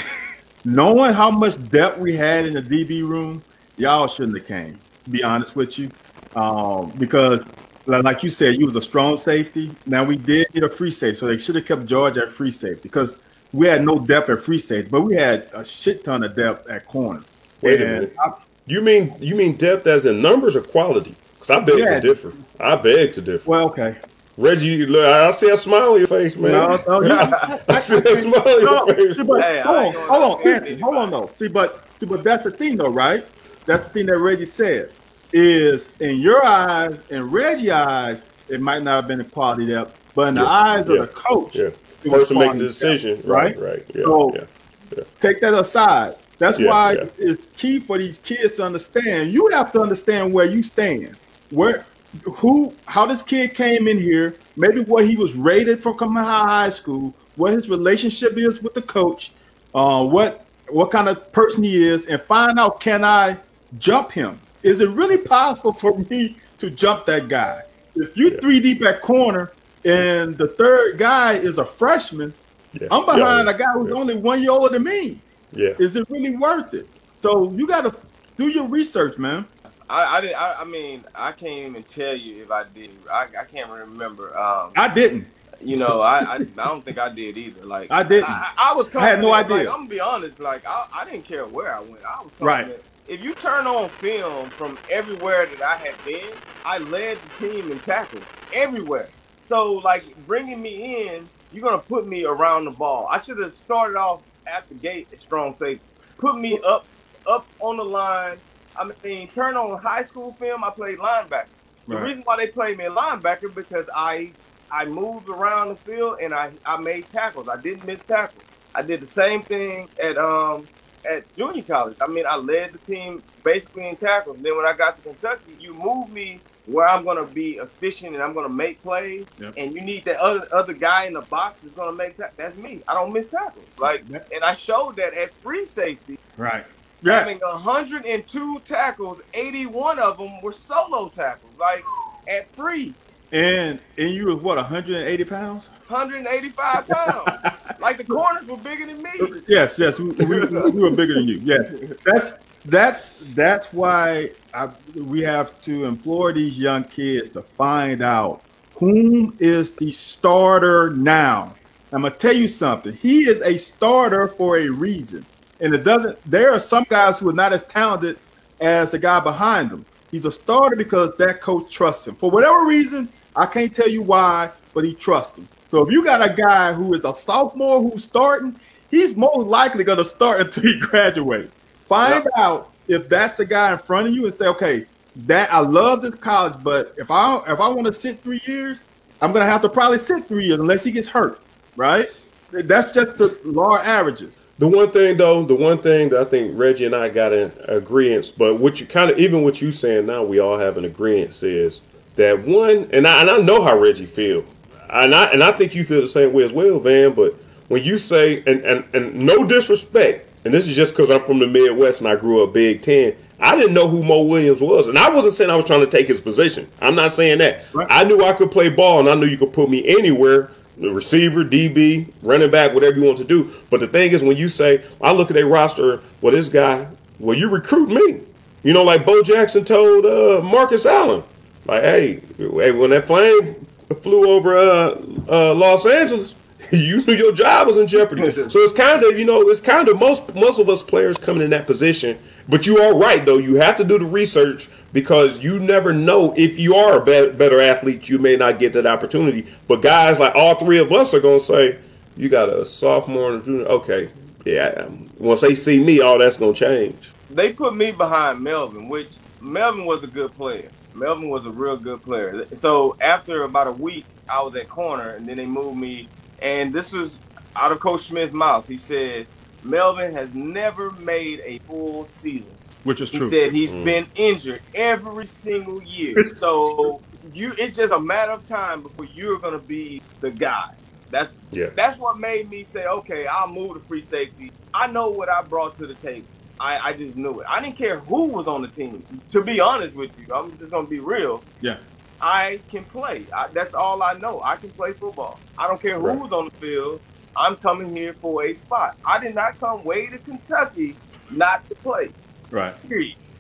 knowing how much depth we had in the DB room, y'all shouldn't have came. Be honest with you, um, because like like you said, you was a strong safety. Now we did get a free safety, so they should have kept George at free safety because we had no depth at free safety, but we had a shit ton of depth at corner. Wait a minute. I- You mean you mean depth as in numbers or quality? Because I beg Yeah. to differ. I beg to differ. well, okay. Reggie, look, I see a smile on your face, man. No, no, you- <laughs> I see that <laughs> smile on No, your face. see, but Hey, hold on, ain't gonna hold on, offend Anthony, hold on though. See, but see, but that's the thing though, right? That's the thing that Reggie said. Is in your eyes and Reggie's eyes, it might not have been a quality depth, but in the eyes yeah, of the coach, Yeah. it was Person making the decision. depth, Right, right. Yeah, So- yeah. take that aside. That's Yeah, why yeah. it's key for these kids to understand. You have to understand where you stand, where, who, how this kid came in here, maybe what he was rated from coming out high school, what his relationship is with the coach, uh, what what kind of person he is, and find out can I jump him? Is it really possible for me to jump that guy? If you Yeah. three deep at corner and the third guy is a freshman, yeah. I'm behind yeah, a guy who's yeah. only one year older than me. Yeah. Is it really worth it? So you got to do your research, man. I, I did. I, I mean, I can't even tell you if I did. I, I can't remember. Um, I didn't. You know, I, I I don't think I did either. Like I didn't. I, I was. I had no idea. Like, I'm gonna be honest. Like I, I didn't care where I went. I was Right. confident. If you turn on film from everywhere that I had been, I led the team in tackles everywhere. So like bringing me in, you're gonna put me around the ball. I should have started off at the gate at strong safety. Put me up up on the line. I mean, turn on high school film. I played linebacker. The Right. reason why they played me a linebacker because I I moved around the field and I, I made tackles. I didn't miss tackles. I did the same thing at um at junior college. I mean, I led the team basically in tackles. Then when I got to Kentucky, you move me where I'm gonna be efficient and I'm gonna make plays. Yep. And you need that other other guy in the box that's gonna make tackles. That's me. I don't miss tackles. Like, Yep. and I showed that at free safety Right. Yeah. having 102 tackles, 81 of them were solo tackles. Like at free, And and you was what 180 pounds? 185 pounds. <laughs> like the corners were bigger than me. Yes, yes, we, we, we were bigger than you. Yes, that's that's that's why I, we have to implore these young kids to find out whom is the starter now. I'm gonna tell you something. He is a starter for a reason, and it doesn't. There are some guys who are not as talented as the guy behind them. He's a starter because that coach trusts him for whatever reason. I can't tell you why, but he trusts him. So if you got a guy who is a sophomore who's starting, he's most likely going to start <laughs> until he graduates. Find out if that's the guy in front of you and say, okay, that I love this college, but if I if I want to sit three years, I'm going to have to probably sit three years unless he gets hurt, right? That's just the law averages. The one thing though, the one thing that I think Reggie and I got in agreement, but what you kind of even what you saying now, we all have an agreement is that one, and I and I know how Reggie feel, and I and I think you feel the same way as well, Van. But when you say and and and no disrespect, and this is just because I'm from the Midwest and I grew up Big Ten. I didn't know who Mo Williams was, and I wasn't saying I was trying to take his position. I'm not saying that. Right. I knew I could play ball, and I knew you could put me anywhere the receiver, DB, running back, whatever you want to do. But the thing is, when you say, I look at a roster, well, this guy, well, you recruit me. You know, like Bo Jackson told uh, Marcus Allen, like, hey, hey, when that flame flew over uh, uh, Los Angeles, <laughs> you knew your job was in jeopardy. <laughs> so it's kind of, you know, it's kind of most most of us players coming in that position. But you are right, though. You have to do the research because you never know if you are a bet- better athlete, you may not get that opportunity. But guys like all three of us are going to say, you got a sophomore and a junior. Okay, yeah. Once they see me, all that's going to change. They put me behind Melvin, which Melvin was a good player. Melvin was a real good player. So after about a week, I was at corner, and then they moved me. And this was out of Coach Smith's mouth. He says Melvin has never made a full season. Which is He true. He said he's mm. been injured every single year. <laughs> So you it's just a matter of time before you're gonna be the guy. That's Yeah. that's what made me say, okay, I'll move to free safety. I know what I brought to the table. I, I just knew it. I didn't care who was on the team. To be honest with you, I'm just gonna be real. yeah. I can play. I, that's all I know. I can play football. I don't care Right. who's on the field. I'm coming here for a spot. I did not come way to Kentucky not to play. Right.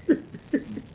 <laughs>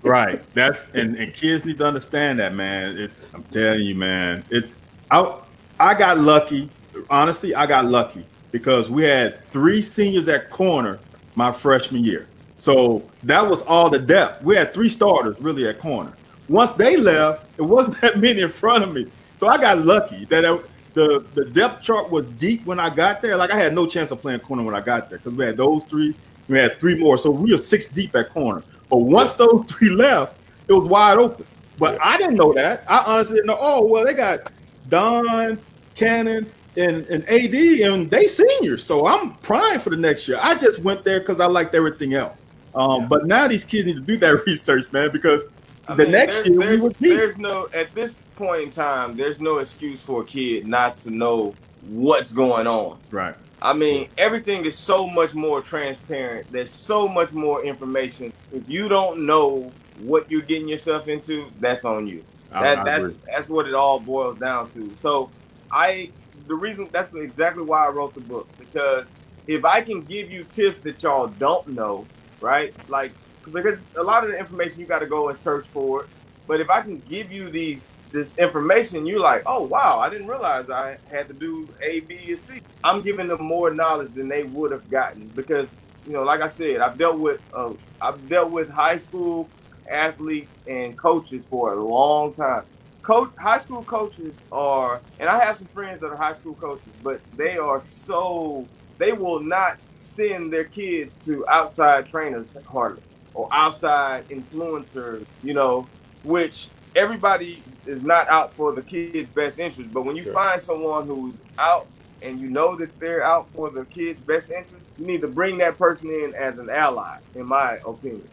Right. That's and, and kids need to understand that, man. It's, I'm telling you, man. It's I I got lucky. Honestly, I got lucky because we had three seniors at corner my freshman year. So that was all the depth. We had three starters really at corner. Once they left, it wasn't <laughs> that many in front of me. So I got lucky that I, the the depth chart was deep when I got there. Like I had no chance of playing corner when I got there because we had those three. We had three more, so we were six deep at corner. But once those <laughs> three left, it was wide open. But I didn't know that. I honestly didn't know. Oh well, they got Don, Cannon, and, and AD, and they seniors. So I'm primed for the next year. I just went there because I liked everything else. Um, But now these kids need to do that <laughs> research, man, because I the mean, next year we there's, were deep. there's no at this point in time, there's no excuse for a kid not to know what's going on. Right. I mean, everything is so much more transparent. There's so much more information. If you don't know what you're getting yourself into, that's on you. I- That, I that's agree. that's what it all boils down to. So, I the reason that's exactly why I wrote the book because if I can give you tips that y'all don't know, right? Like because a lot of the information you got to go and search for it. But if I can give you these this information, you're like, oh wow, I didn't realize I had to do A, B, and C. I'm giving them more knowledge than they would have gotten because you know, like I said, I've dealt with uh, I've dealt with high school athletes and coaches for a long time. Coach, high school coaches are, and I have some friends that are high school coaches, but they are so they will not send their kids to outside trainers hardly or outside influencers, you know, which everybody is not out for the kids' best interest. But when you sure. find someone who's out and you know that they're out for the kids' best interest, you need to bring that person in as an ally, in my opinion.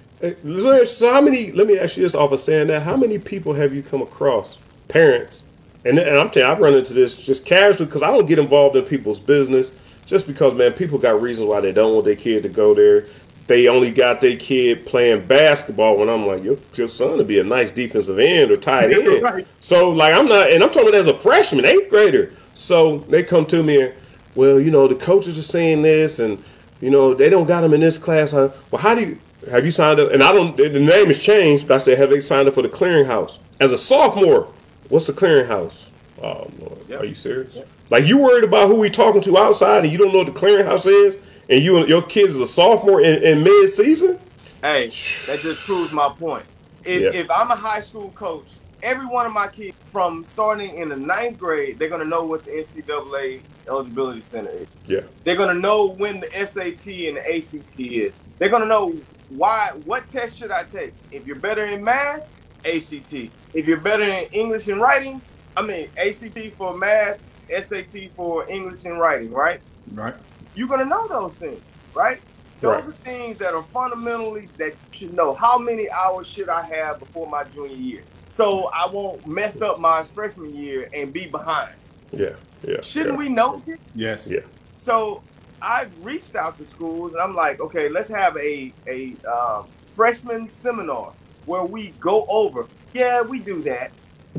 So how many? Let me ask you this off of saying that. How many people have you come across, parents, and, and I'm telling you, I've run into this just casually because I don't get involved in people's business. Just because, man, people got reasons why they don't want their kid to go there. They only got their kid playing basketball when I'm like, your, your son to be a nice defensive end or tight <laughs> end. right. So, like, I'm not, and I'm talking about as a freshman, eighth grader. So they come to me and, well, you know, the coaches are saying this and, you know, they don't got him in this class. Huh? Well, how do you, have you signed up? And I don't, the name has changed, but I said, have they signed up for the clearinghouse? As a sophomore, what's the clearinghouse? Oh, Lord. Yep. Are you serious? Yep. Like, you worried about who we talking to outside and you don't know what the clearinghouse is? And you your kid is a sophomore in, in mid season? Hey, that just proves my point. If, if I'm a high school coach, every one of my kids from starting in the ninth grade, they're gonna know what the NCAA eligibility center is. Yeah. They're gonna know when the SAT and the ACT is. They're gonna know why what test should I take? If you're better in math, ACT. If you're better in English and writing, I mean ACT for math, SAT for English and writing, right? Right. You're gonna know those things, right? Those right. are things that are fundamentally that you should know. How many hours should I have before my junior year? So I won't mess up my freshman year and be behind. Yeah, yeah. Shouldn't yeah. we know this? Yes. Yeah. So I've reached out to schools and I'm like, okay, let's have a a um, freshman seminar where we go over. Yeah, we do that.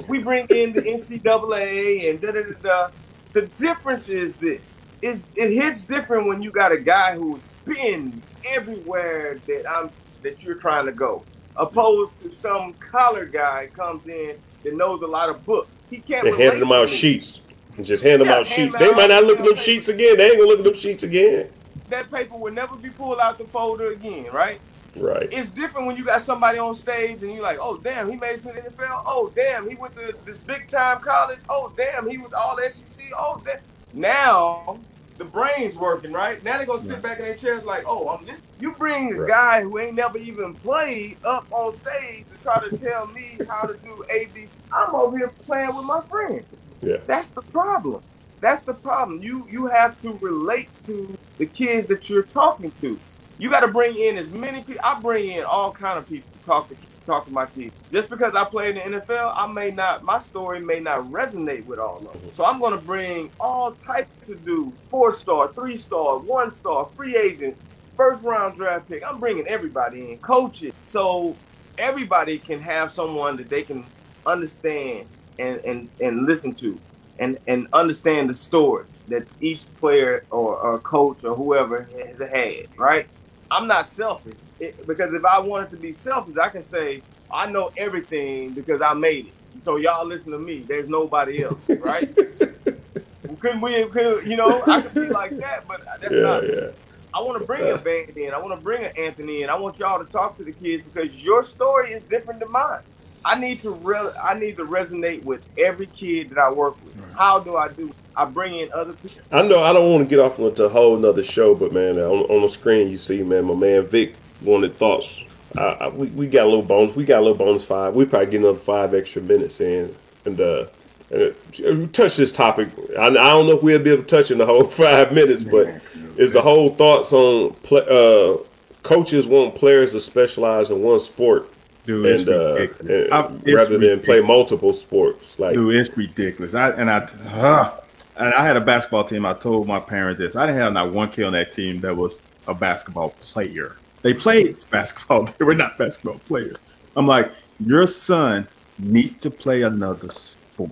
We bring in the NCAA and da da da da. The difference is this: is it hits different when you got a guy who's been everywhere that I'm that you're trying to go, opposed to some collar guy comes in that knows a lot of books. He can't. They handing them out me. sheets. Just hand them yeah, out sheets. They might not look at them sheets again. They ain't gonna look at them sheets again. That paper will never be pulled out the folder again, right? Right. It's different when you got somebody on stage and you're like, oh damn, he made it to the NFL. Oh damn, he went to this big time college. Oh damn, he was all SEC. Oh damn. Now the brain's working, right? Now they're gonna sit back in their chairs like, oh, I'm this. You bring a right. guy who ain't never even played up on stage to try to tell me how to do AB. I'm over here playing with my friend. Yeah. That's the problem. That's the problem. You you have to relate to the kids that you're talking to. You got to bring in as many people. I bring in all kind of people to talk to talk to my kids. Just because I play in the NFL, I may not. My story may not resonate with all of them. So I'm going to bring all types of dudes: four star, three star, one star, free agent, first round draft pick. I'm bringing everybody in, coaches, so everybody can have someone that they can understand and and and listen to and and understand the story that each player or, or coach or whoever has had right i'm not selfish it, because if i wanted to be selfish i can say i know everything because i made it so y'all listen to me there's nobody else <laughs> right couldn't we could, you know i could be like that but that's yeah, not yeah. I want to bring a band in. I want to bring an Anthony in. I want y'all to talk to the kids because your story is different than mine. I need to re- I need to resonate with every kid that I work with. Right. How do I do? I bring in other people. I know I don't want to get off into a whole nother show, but man, on, on the screen you see, man, my man Vic wanted thoughts. I, I, we, we got a little bonus. We got a little bonus five. We probably get another five extra minutes in, and uh, and touch this topic. I, I, don't know if we'll be able to touch in the whole <laughs> five minutes, but is the whole thoughts on play, uh, coaches want players to specialize in one sport Dude, and, uh, and rather than play multiple sports. Like, dude, it's ridiculous. I and I, uh, and I had a basketball team. I told my parents this. I didn't have not one kid on that team that was a basketball player. They played <laughs> basketball. They were not basketball players. I'm like, your son needs to play another sport.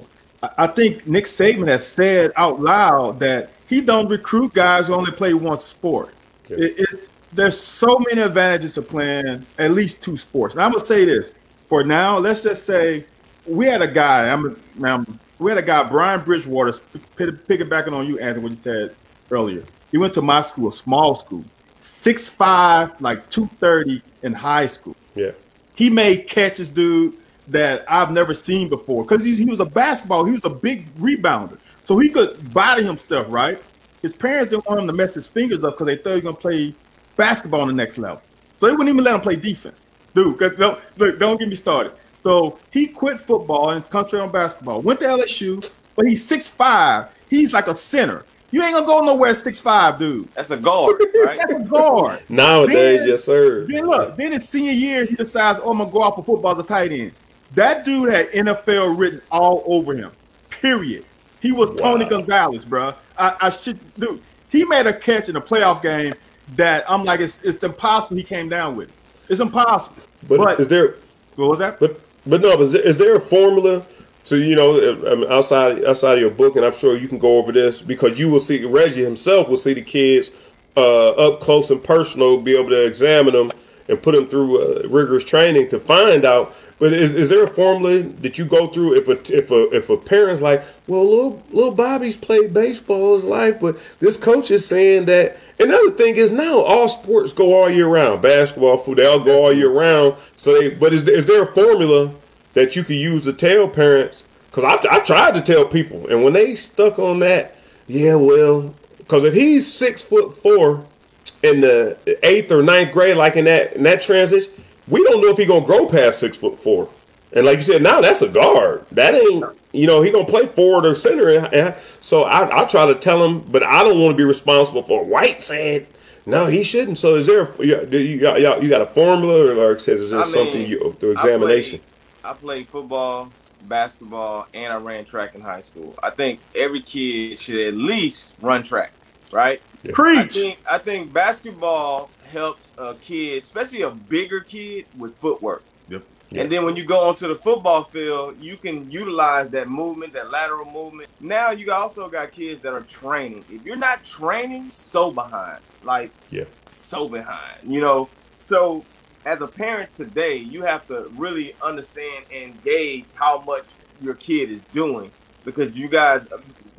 I, think Nick Saban has said out loud that he don't recruit guys who only play one sport. It, it's there's so many advantages to playing at least two sports. And I'm gonna say this: for now, let's just say we had a guy. I'm, I'm we had a guy, Brian Bridgewater, piggybacking on you, Anthony, what you said earlier. He went to my school, a small school, six five, like two thirty in high school. Yeah, he made catches, dude, that I've never seen before. Because he, he was a basketball, he was a big rebounder, so he could body himself. Right, his parents didn't want him to mess his fingers up because they thought he was gonna play basketball on the next level. So they wouldn't even let him play defense, dude. Don't, look, don't get me started. So he quit football and concentrated on basketball. Went to LSU, but he's six five. He's like a center. You ain't gonna go nowhere six five, dude. That's a guard, <laughs> right? That's a guard. Nowadays, then, yes, sir. Then look, then his senior year, he decides, oh, I'm gonna go out for football as a tight end. That dude had NFL written all over him. Period. He was wow. Tony Gonzalez, bro. I, I should, dude. He made a catch in a playoff game that I'm like, it's, it's impossible. He came down with it. It's impossible. But, but is there? What was that? But but no, but is there, a formula? So you know, outside outside of your book, and I'm sure you can go over this because you will see Reggie himself will see the kids uh, up close and personal, be able to examine them and put them through uh, rigorous training to find out. But is, is there a formula that you go through if a if a if a parent's like, well, little little Bobby's played baseball his life, but this coach is saying that. Another thing is now all sports go all year round. Basketball, football, they all go all year round. So they, but is, is there a formula that you can use to tell parents? Because I, I tried to tell people, and when they stuck on that, yeah, well, because if he's six foot four in the eighth or ninth grade, like in that in that transition, we don't know if he's gonna grow past six foot four. And like you said, now that's a guard. That ain't you know he gonna play forward or center. Eh, eh. So I I try to tell him, but I don't want to be responsible for White said no, he shouldn't. So is there you you got you got a formula or like I said is there I something mean, you uh, through examination? I played, I played football, basketball, and I ran track in high school. I think every kid should at least run track, right? Yeah. Preach. I think I think basketball helps a kid, especially a bigger kid, with footwork. And then when you go onto the football field, you can utilize that movement, that lateral movement. Now you also got kids that are training. If you're not training, so behind. Like yeah. so behind. You know, so as a parent today, you have to really understand and gauge how much your kid is doing because you guys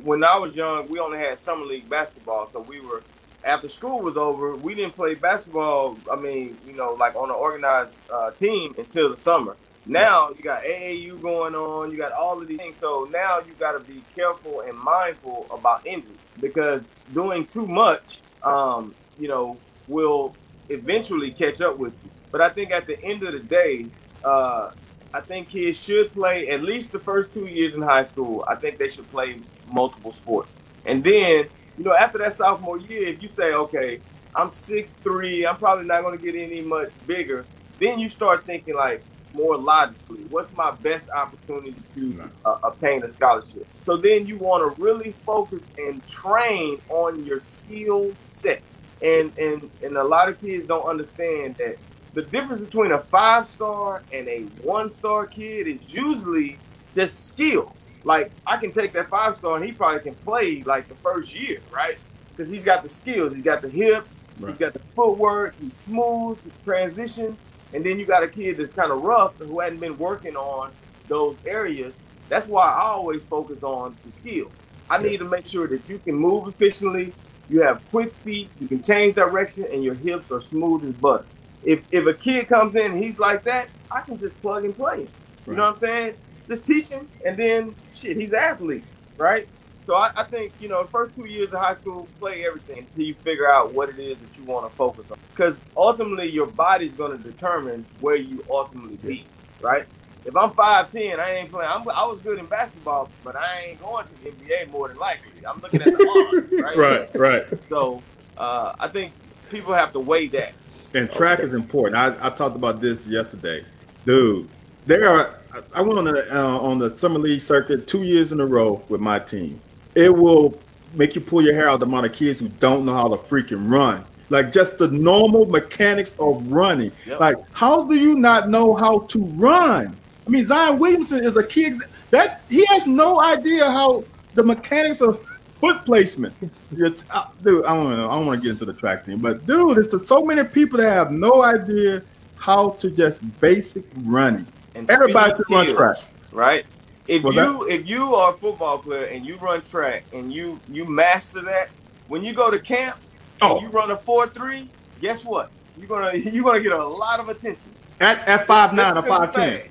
when I was young, we only had summer league basketball, so we were after school was over, we didn't play basketball. I mean, you know, like on an organized uh, team until the summer. Now you got AAU going on, you got all of these things. So now you got to be careful and mindful about injury because doing too much, um, you know, will eventually catch up with you. But I think at the end of the day, uh, I think kids should play at least the first two years in high school. I think they should play multiple sports, and then you know, after that sophomore year, if you say, okay, I'm six three, I'm probably not going to get any much bigger, then you start thinking like more logically, what's my best opportunity to uh, obtain a scholarship? So then you want to really focus and train on your skill set. And, and and a lot of kids don't understand that the difference between a five star and a one star kid is usually just skill. Like I can take that five star and he probably can play like the first year, right? Because he's got the skills, he's got the hips, right. he's got the footwork, he's smooth, he's transition, and then you got a kid that's kind of rough who hadn't been working on those areas. That's why I always focus on the skill. I need to make sure that you can move efficiently, you have quick feet, you can change direction, and your hips are smooth as butter. If if a kid comes in and he's like that, I can just plug and play. You right. know what I'm saying? Just teach him, and then shit, he's an athlete, right? So I, I, think you know, the first two years of high school, play everything until you figure out what it is that you want to focus on. Because ultimately, your body's going to determine where you ultimately be, right? If I'm five ten, I ain't playing. I'm, i was good in basketball, but I ain't going to the NBA more than likely. I'm looking at the odds, <laughs> right? right, right. So uh, I think people have to weigh that. And track okay. is important. I, I talked about this yesterday, dude. There are I went on the uh, on the summer league circuit two years in a row with my team. It will make you pull your hair out the amount of kids who don't know how to freaking run. Like just the normal mechanics of running. Yep. Like how do you not know how to run? I mean, Zion Williamson is a kid that he has no idea how the mechanics of foot placement. Uh, dude, I don't know. I don't want to get into the track thing, but dude, it's so many people that have no idea how to just basic running. And Everybody speed should run track. right? If Well, you if you are a football player and you run track and you you master that, when you go to camp Oh. and you run a four three, guess what? You're gonna <laughs> you're gonna get a lot of attention. At at five nine or Just 'cause five ten.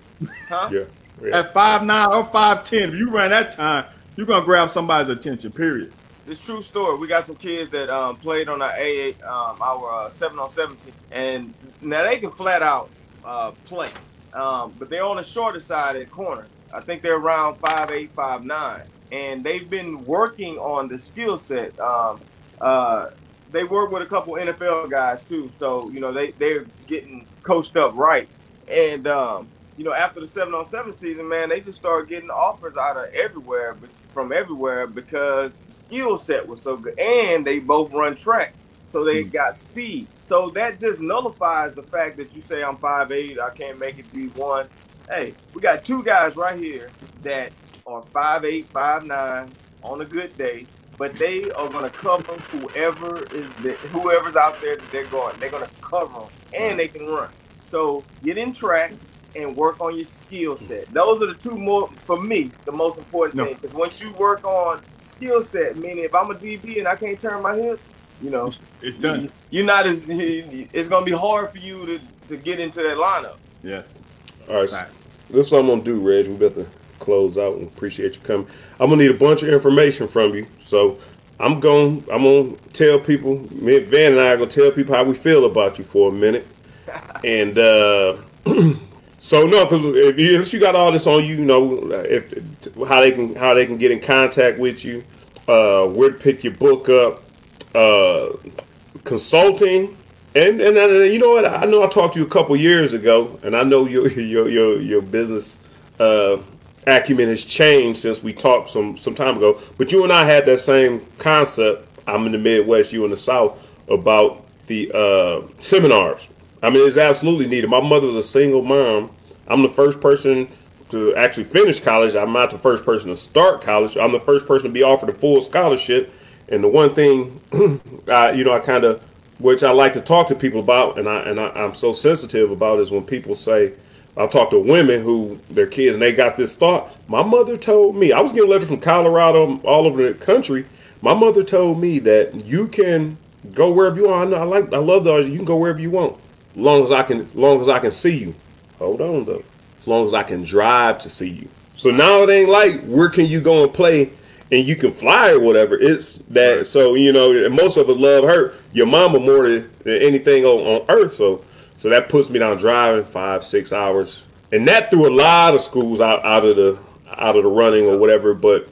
Huh? Yeah. yeah. At five nine or five ten, if you run that time, you're gonna grab somebody's attention. Period. It's true story. We got some kids that um, played on our A8, um, our uh, seven on seventeen, and now they can flat out uh, play, um, but they're on the shorter side at corner. I think they're around five eight, five nine, and they've been working on the skill set. Um, uh, they work with a couple NFL guys too, so you know they they're getting coached up right. And um, you know, after the seven on seven season, man, they just started getting offers out of everywhere, from everywhere because the skill set was so good, and they both run track, so they got speed. So that just nullifies the fact that you say I'm five eight, I can't make it D one. Hey, we got two guys right here that are five eight, five nine on a good day, but they are gonna cover whoever is the, whoever's out there that they're going. They're gonna cover them, and they can run. So get in track and work on your skill set. Those are the two more for me the most important No. things. Because once you work on skill set, meaning if I'm a DB and I can't turn my hips, you know, It's done. you're not as it's gonna be hard for you to to get into that lineup. Yes. All right. Right. This is what I'm gonna do, Reg. We better close out and appreciate you coming. I'm gonna need a bunch of information from you. So I'm going I'm gonna tell people me and Van and I are gonna tell people how we feel about you for a minute. <laughs> And uh <clears throat> so no, because if you, unless you got all this on you, you know if how they can how they can get in contact with you, uh where to pick your book up, uh consulting. And and uh, you know what? I know I talked to you a couple years ago, and I know your <laughs> your your your business uh, acumen has changed since we talked some some time ago. But you and I had that same concept. I'm in the Midwest, you in the South, about the uh, seminars. I mean, it's absolutely needed. My mother was a single mom. I'm the first person to actually finish college. I'm not the first person to start college. I'm the first person to be offered a full scholarship. And the one thing, <clears throat> I, you know, I kind of, which I like to talk to people about, and I and I, I'm so sensitive about, is when people say, I talk to women who their kids and they got this thought. My mother told me I was getting letters from Colorado all over the country. My mother told me that you can go wherever you want. I, I like I love those. You can go wherever you want, long as I can, long as I can see you. Hold on though, as long as I can drive to see you. So now it ain't like where can you go and play and you can fly or whatever. It's that. So you know, most of us love her, your mama more than, anything on, on earth. So so that puts me down driving five six hours, and that threw a lot of schools out out of the out of the running or whatever. But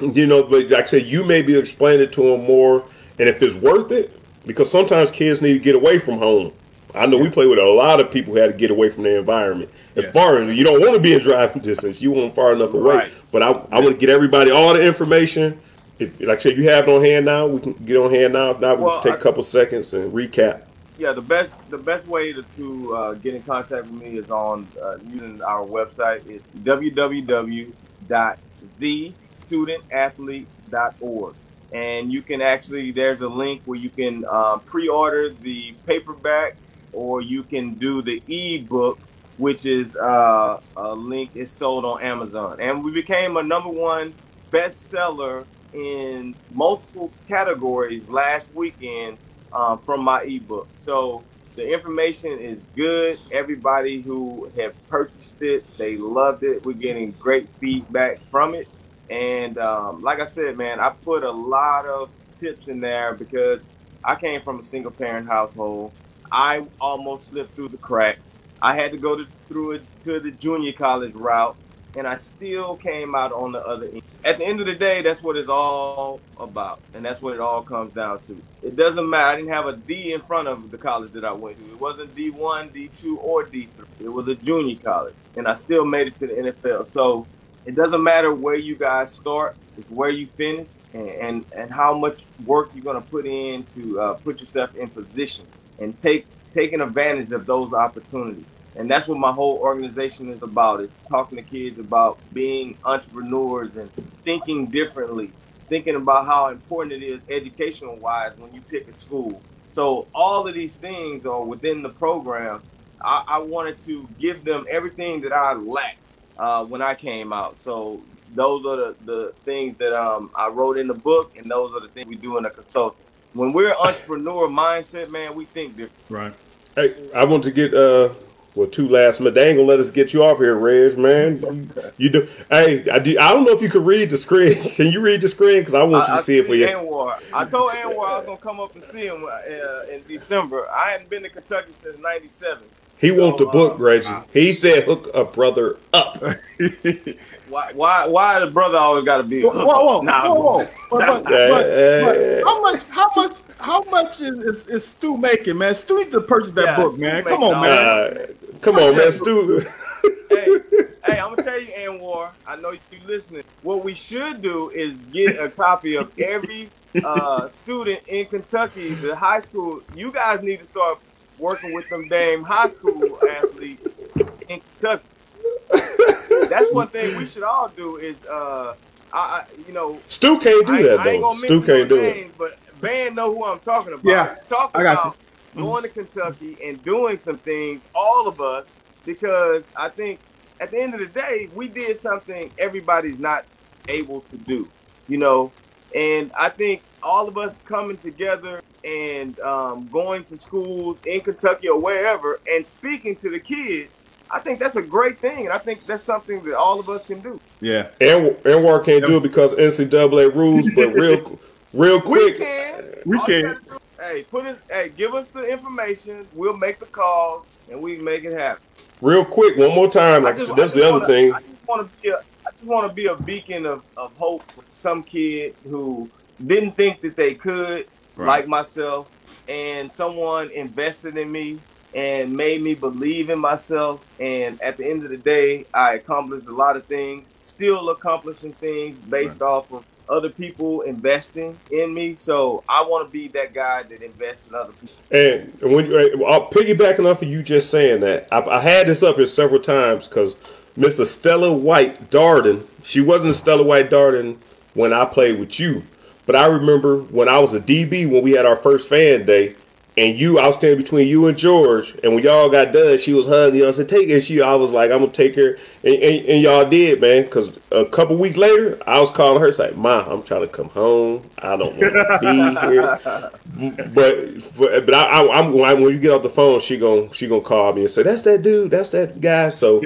you know, but like I said, you maybe explain it to them more, and if it's worth it, because sometimes kids need to get away from home. I know we play with a lot of people who had to get away from their environment. As Yeah. far as you don't want to be in driving <laughs> distance, you want far enough away. Right. But I, I want to get everybody all the information. If, like I said, you have it on hand now, we can get on hand now. If not, we Well, can take I- a couple seconds and recap. Yeah, the best the best way to, to uh, get in contact with me is on uh, using our website. It's www.thestudentathlete.org, and you can actually there's a link where you can uh, pre-order the paperback, or you can do the e-book, which is uh, a link is sold on Amazon, and we became a number one bestseller in multiple categories last weekend um, from my ebook. So the information is good. Everybody who have purchased it, they loved it. We're getting great feedback from it. And um, like I said, man, I put a lot of tips in there because I came from a single parent household. I almost slipped through the cracks. I had to go to, through it to the junior college route, and I still came out on the other end. At the end of the day, that's what it's all about, and that's what it all comes down to. It doesn't matter. I didn't have a D in front of the college that I went to. It wasn't D1, D2, or D3. It was a junior college, and I still made it to the NFL. So it doesn't matter where you guys start; it's where you finish, and and, and how much work you're going to put in to uh, put yourself in position and take taking advantage of those opportunities. And that's what my whole organization is about, is talking to kids about being entrepreneurs and thinking differently, thinking about how important it is educational wise when you pick a school. So all of these things are within the program. I, I wanted to give them everything that I lacked uh, when I came out. So those are the, the things that um, I wrote in the book, and those are the things we do in the consulting. When we're entrepreneur mindset, man, we think different. Right. Hey, I want to get uh well two last minutes. They ain't gonna let us get you off here, Reg, man. You do. Hey, I do. I don't know if you can read the screen. <laughs> Can you read the screen? Because I want you I, to see it for you. Anwar. I told Anwar I was gonna come up and see him uh, in December. I hadn't been to Kentucky since '97. He So, want the book, uh, Reggie. He said, "Hook a brother up." <laughs> Why? Why? Why the brother always got to be? a Whoa, whoa, whoa, Nah, whoa, whoa. But, but, but, but how much? How much? How much is, is, is Stu making, man? Stu needs to purchase that Yeah, book, Stu man. making Come on, man. Uh, come on, man, Stu. hey, <laughs> hey, I'm gonna tell you, Anwar. I know you listening. What we should do is get a copy of every uh, student in Kentucky, the high school. You guys need to start working with them damn high school athletes in Kentucky. <laughs> That's one thing we should all do. Is uh, I, I you know, Stu can't do I, that I though. gonna Stu can't no do it. but Van know who I'm talking about. Yeah, talk I got about going to Kentucky and doing some things, all of us, because I think at the end of the day, we did something everybody's not able to do, you know. And I think all of us coming together and um, going to schools in Kentucky or wherever and speaking to the kids, I think that's a great thing, and I think that's something that all of us can do. Yeah. And Anwar can't do it because NCAA rules. But real, <laughs> real We quick, can. We All can. do- Hey, put us. Hey, give us the information. We'll make the call and we can make it happen. real quick, one more time. Like I said, that's the other wanna, thing. I just want to be a. I just want to be a beacon of, of hope for some kid who didn't think that they could, Right. like myself, and someone invested in me and made me believe in myself. And at the end of the day, I accomplished a lot of things. Still accomplishing things based off of other people investing in me. So I want to be that guy that invests in other people. And when you, I'll piggybacking off of you just saying that, I, I had this up here several times because Mr. Stella White Darden, she wasn't Stella White Darden when I played with you, but I remember when I was a DB when we had our first fan day, and you, I was standing between you and George, and when y'all got done, she was hugging you. I said, "Take it." She, I was like, "I'm gonna take her," and, and, and y'all did, man. Because a couple weeks later, I was calling her, it's like, "Ma, I'm trying to come home. I don't want to be here." <laughs> but for, but I, I, I'm when you get off the phone, she gon' she gonna call me and say, "That's that dude. That's that guy." So,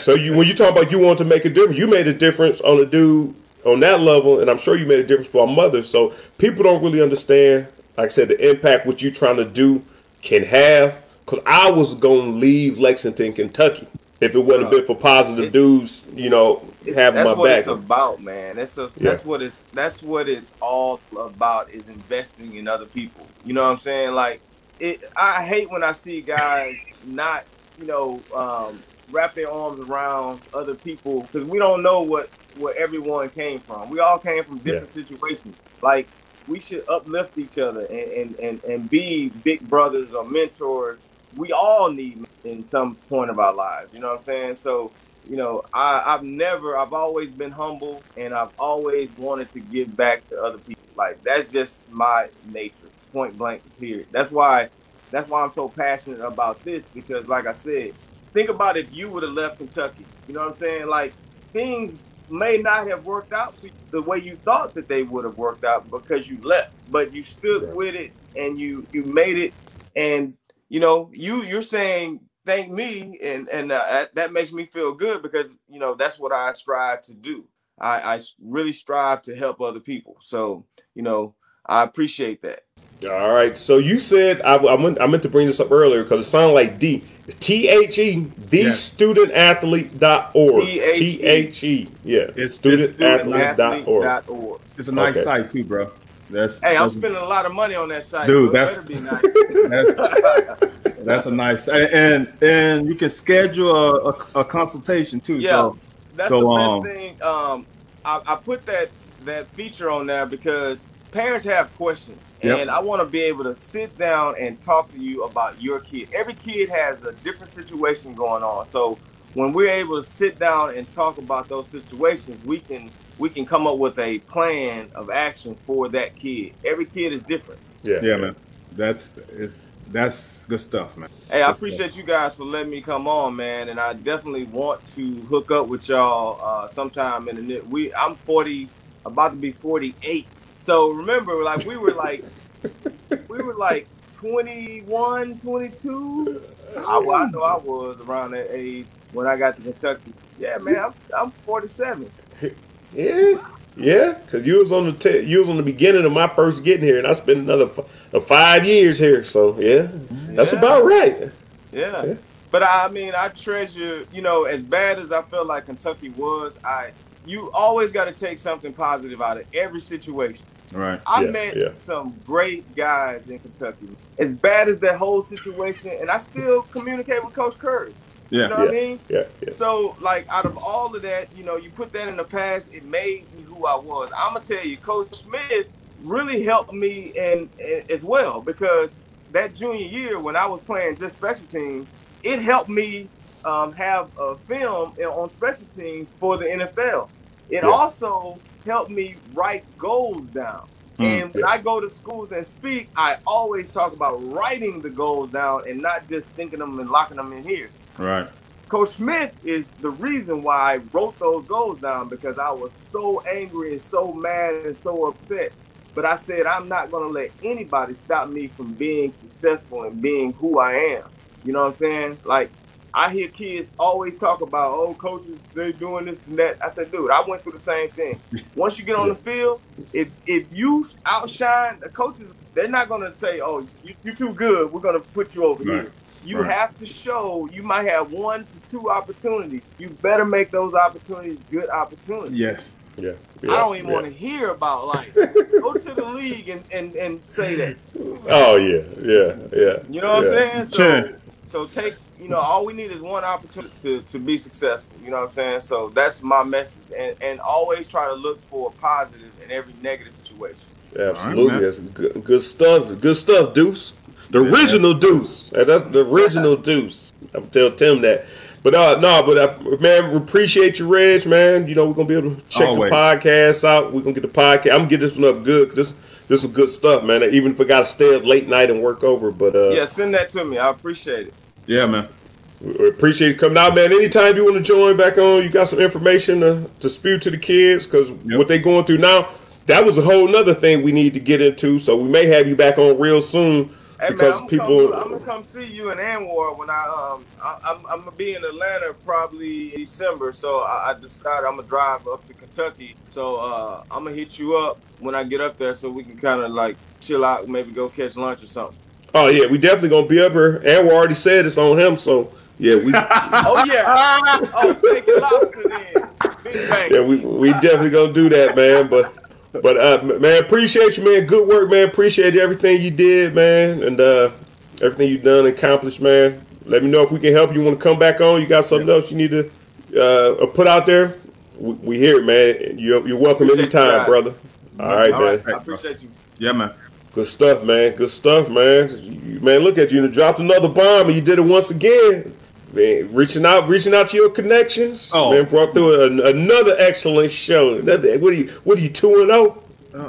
so you when you talk about you want to make a difference, you made a difference on the dude on that level, and I'm sure you made a difference for our mother. So people don't really understand, like I said, the impact what you trying to do can have. Cause I was gonna leave Lexington, Kentucky, if it wasn't been for positive dudes, you know, having that's what it's about, man. That's a, Yeah. that's what it's that's what it's all about is investing in other people. You know what I'm saying? Like it I hate when I see guys not, you know, um, wrap their arms around other people because we don't know what where everyone came from. We all came from different situations. Like we should uplift each other and, and, and, and be big brothers or mentors. We all need in some point of our lives. You know what I'm saying? So you know, I, I've never, I've always been humble and I've always wanted to give back to other people. Like that's just my nature, point blank, period. That's why, that's why I'm so passionate about this because, like I said, think about if you would have left Kentucky. You know what I'm saying? Like things may not have worked out the way you thought that they would have worked out because you left, but you stood Right. with it and you you made it. And you know, you you're saying thank me, and and uh, that, that makes me feel good because you know that's what I strive to do. I, I really strive to help other people. So you know, I appreciate that. All right. So you said I, I, meant, I meant to bring this up earlier because it sounded like D. It's T H E, Yeah. thestudentathlete.org. T-H-E. T H E. Yeah. It's- Studentathlete.org. Athlete.org. It's a nice Okay. site too, bro. That's Hey, I'm that's, spending a lot of money on that site. Dude, so that's- better be nice. <laughs> that's, that's a nice and and, and you can schedule a, a, a consultation too. Yeah, So that's so, the best um, thing. Um, I, I put that that feature on there because parents have questions, Yep. and I want to be able to sit down and talk to you about your kid. Every kid has a different situation going on, so when we're able to sit down and talk about those situations, we can we can come up with a plan of action for that kid. Every kid is different. Yeah. yeah, man. That's it's that's good stuff, man. Hey, I appreciate you guys for letting me come on, man, and I definitely want to hook up with y'all uh, sometime in the near. We I'm 40, about to be 48. So remember, like we were like we were like 21, 22. I, I know I was around that age when I got to Kentucky. Yeah, man, I'm, I'm 47. <laughs> Yeah, yeah, because you was on the t- you was on the beginning of my first getting here, and I spent another f- uh, five years here. So yeah, that's Yeah. about right. Yeah. Yeah. But I mean, I treasure, you know, as bad as I felt like Kentucky was, I you always got to take something positive out of every situation. Right. I Yeah, met yeah. some great guys in Kentucky. As bad as that whole situation, and I still communicate with Coach Curry. Yeah. You know what I mean? Yeah, yeah. So, like, out of all of that, you know, you put that in the past, it made me who I was. I'm gonna tell you, Coach Smith really helped me and as well because that junior year when I was playing just special teams, it helped me um, have a film on special teams for the NFL. It Yeah. also helped me write goals down. Mm, and when yeah. I go to schools and speak, I always talk about writing the goals down and not just thinking them and locking them in here. Right. Coach Smith is the reason why I wrote those goals down because I was so angry and so mad and so upset. But I said, I'm not going to let anybody stop me from being successful and being who I am. You know what I'm saying? Like, I hear kids always talk about, oh, coaches, they're doing this and that. I said, dude, I went through the same thing. <laughs> Once you get on the field, if if you outshine the coaches, they're not going to say, oh, you, you're too good. We're going to put you over Right. here. You Right. have to show you might have one to two opportunities. You better make those opportunities good opportunities. Yes. Yeah, I don't even yeah. want to hear about like <laughs> go to the league and, and, and say that. Oh yeah, yeah, yeah. You know what yeah. I'm saying? So Sure. so take you know, all we need is one opportunity to, to be successful. You know what I'm saying? So that's my message. And and always try to look for a positive in every negative situation. Absolutely, man. that's good, good stuff. Good stuff, Deuce. The original Deuce. That's the original <laughs> Deuce. I'm tell Tim that. But uh, no, but uh, man, we appreciate you, Reg. Man, you know we're gonna be able to check Always. the podcast out. We're gonna get the podcast. I'm gonna get this one up good because this this is good stuff, man. Even if I gotta stay up late night and work over, but uh, Yeah, send that to me. I appreciate it. Yeah, man. We appreciate you coming out, man. Anytime you want to join back on, you got some information to, to spew to the kids because Yep. what they going through now, that was a whole nother thing we need to get into. So we may have you back on real soon Hey because man, I'm people. Come, I'm gonna come see you in Anwar when I um I, I'm I'm gonna be in Atlanta probably December, so I, I decided I'm gonna drive up to Kentucky. So uh, I'm gonna hit you up when I get up there, so we can kind of like chill out, maybe go catch lunch or something. Oh yeah, we definitely gonna be up here. And we already said it's on him, so yeah, we <laughs> Oh yeah, <laughs> oh steak and lobster then, big bang. yeah we we definitely gonna do that, man. But but uh, man, appreciate you, man. Good work, man. Appreciate everything you did, man, and uh, everything you done and accomplished, man. Let me know if we can help you. Want to come back on? You got something else you need to uh, put out there? We, we it, man. You're, you're welcome Appreciate you anytime, guys. brother. All right, All man. right, I appreciate you. Yeah, man. Good stuff, man. Good stuff, man. You, man, look at you. You dropped another bomb, and you did it once again. Man, reaching out, reaching out to your connections. Oh. man, brought through an, another excellent show. Another, what are you? What are you two and zero?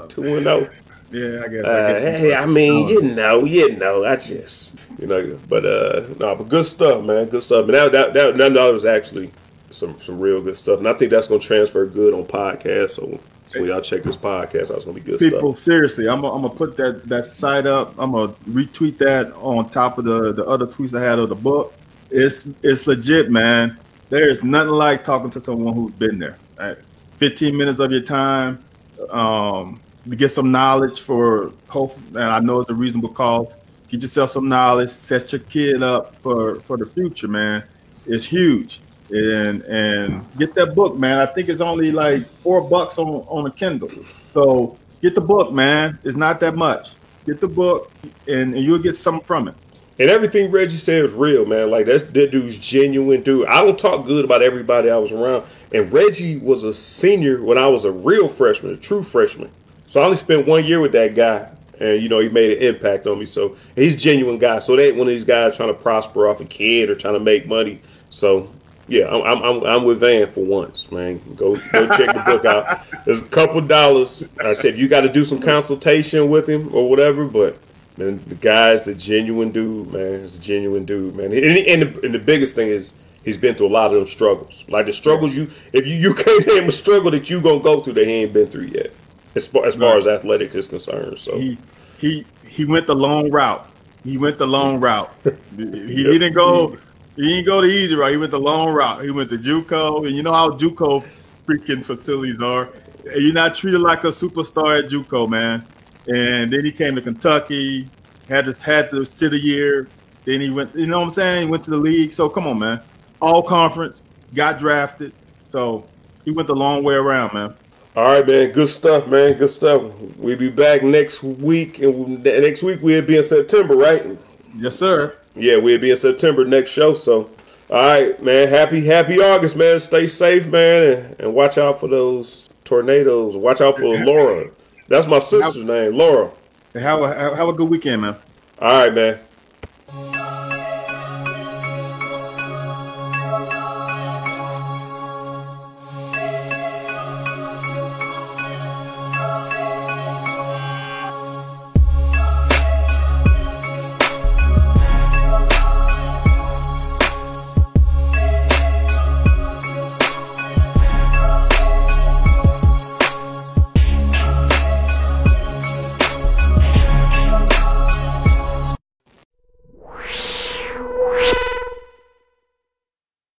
Two and zero. Yeah, I guess. I Uh, guess hey, I mean, you know, you know, I just, you know, but uh, no, but good stuff, man. Good stuff. And that that that, that, that was actually some some real good stuff, and I think that's gonna transfer good on podcasts. So, so y'all check this podcast, that's gonna be good people stuff. seriously i'm gonna put that that site up. I'm gonna retweet that on top of the the other tweets i had of the book. It's it's legit man. There's nothing like talking to someone who's been there. Right? 15 minutes of your time um to get some knowledge for hope and i know it's a reasonable cost get yourself some knowledge. Set your kid up for for the future man. It's huge and and get that book man i think it's only like four bucks on on a kindle so get the book man it's not that much get the book and, and you'll get something from it And everything Reggie said is real, man. Like that's that dude's genuine dude. I don't talk good about everybody I was around. And Reggie was a senior when I was a real freshman, a true freshman. So I only spent one year with that guy. And you know, he made an impact on me. So he's a genuine guy. So they ain't one of these guys trying to prosper off a kid or trying to make money. So yeah, I'm I'm, I'm, with Van for once, man. Go go check the book out. There's a couple dollars. I said you got to do some consultation with him or whatever, but Man, the guy's a genuine dude, man. He's a genuine dude, man. And, and, the, and the biggest thing is he's been through a lot of them struggles. Like the struggles you, if you, you <laughs> can't name a struggle that you gonna go through that he ain't been through yet, as far as, far Right. as athletics is concerned. So he he he went the long route. He went the long route. <laughs> He, he didn't go. He didn't go the easy route. He went the long route. He went to JUCO, and you know how JUCO freaking facilities are. You're not treated like a superstar at JUCO, man. And then he came to Kentucky, had to had to sit a year. Then he went. You know what I'm saying? He went to the league. So come on, man. All conference, got drafted. So he went the long way around, man. All right, man. Good stuff, man. Good stuff. We'll be back next week, and next week we'll be in September, right? Yes, sir. Yeah, we'll be in September next show. So, all right, man. Happy Happy August, man. Stay safe, man, and, and watch out for those tornadoes. Watch out for Laura. That's my sister's name, Laura. Have a have a good weekend, man. All right, man.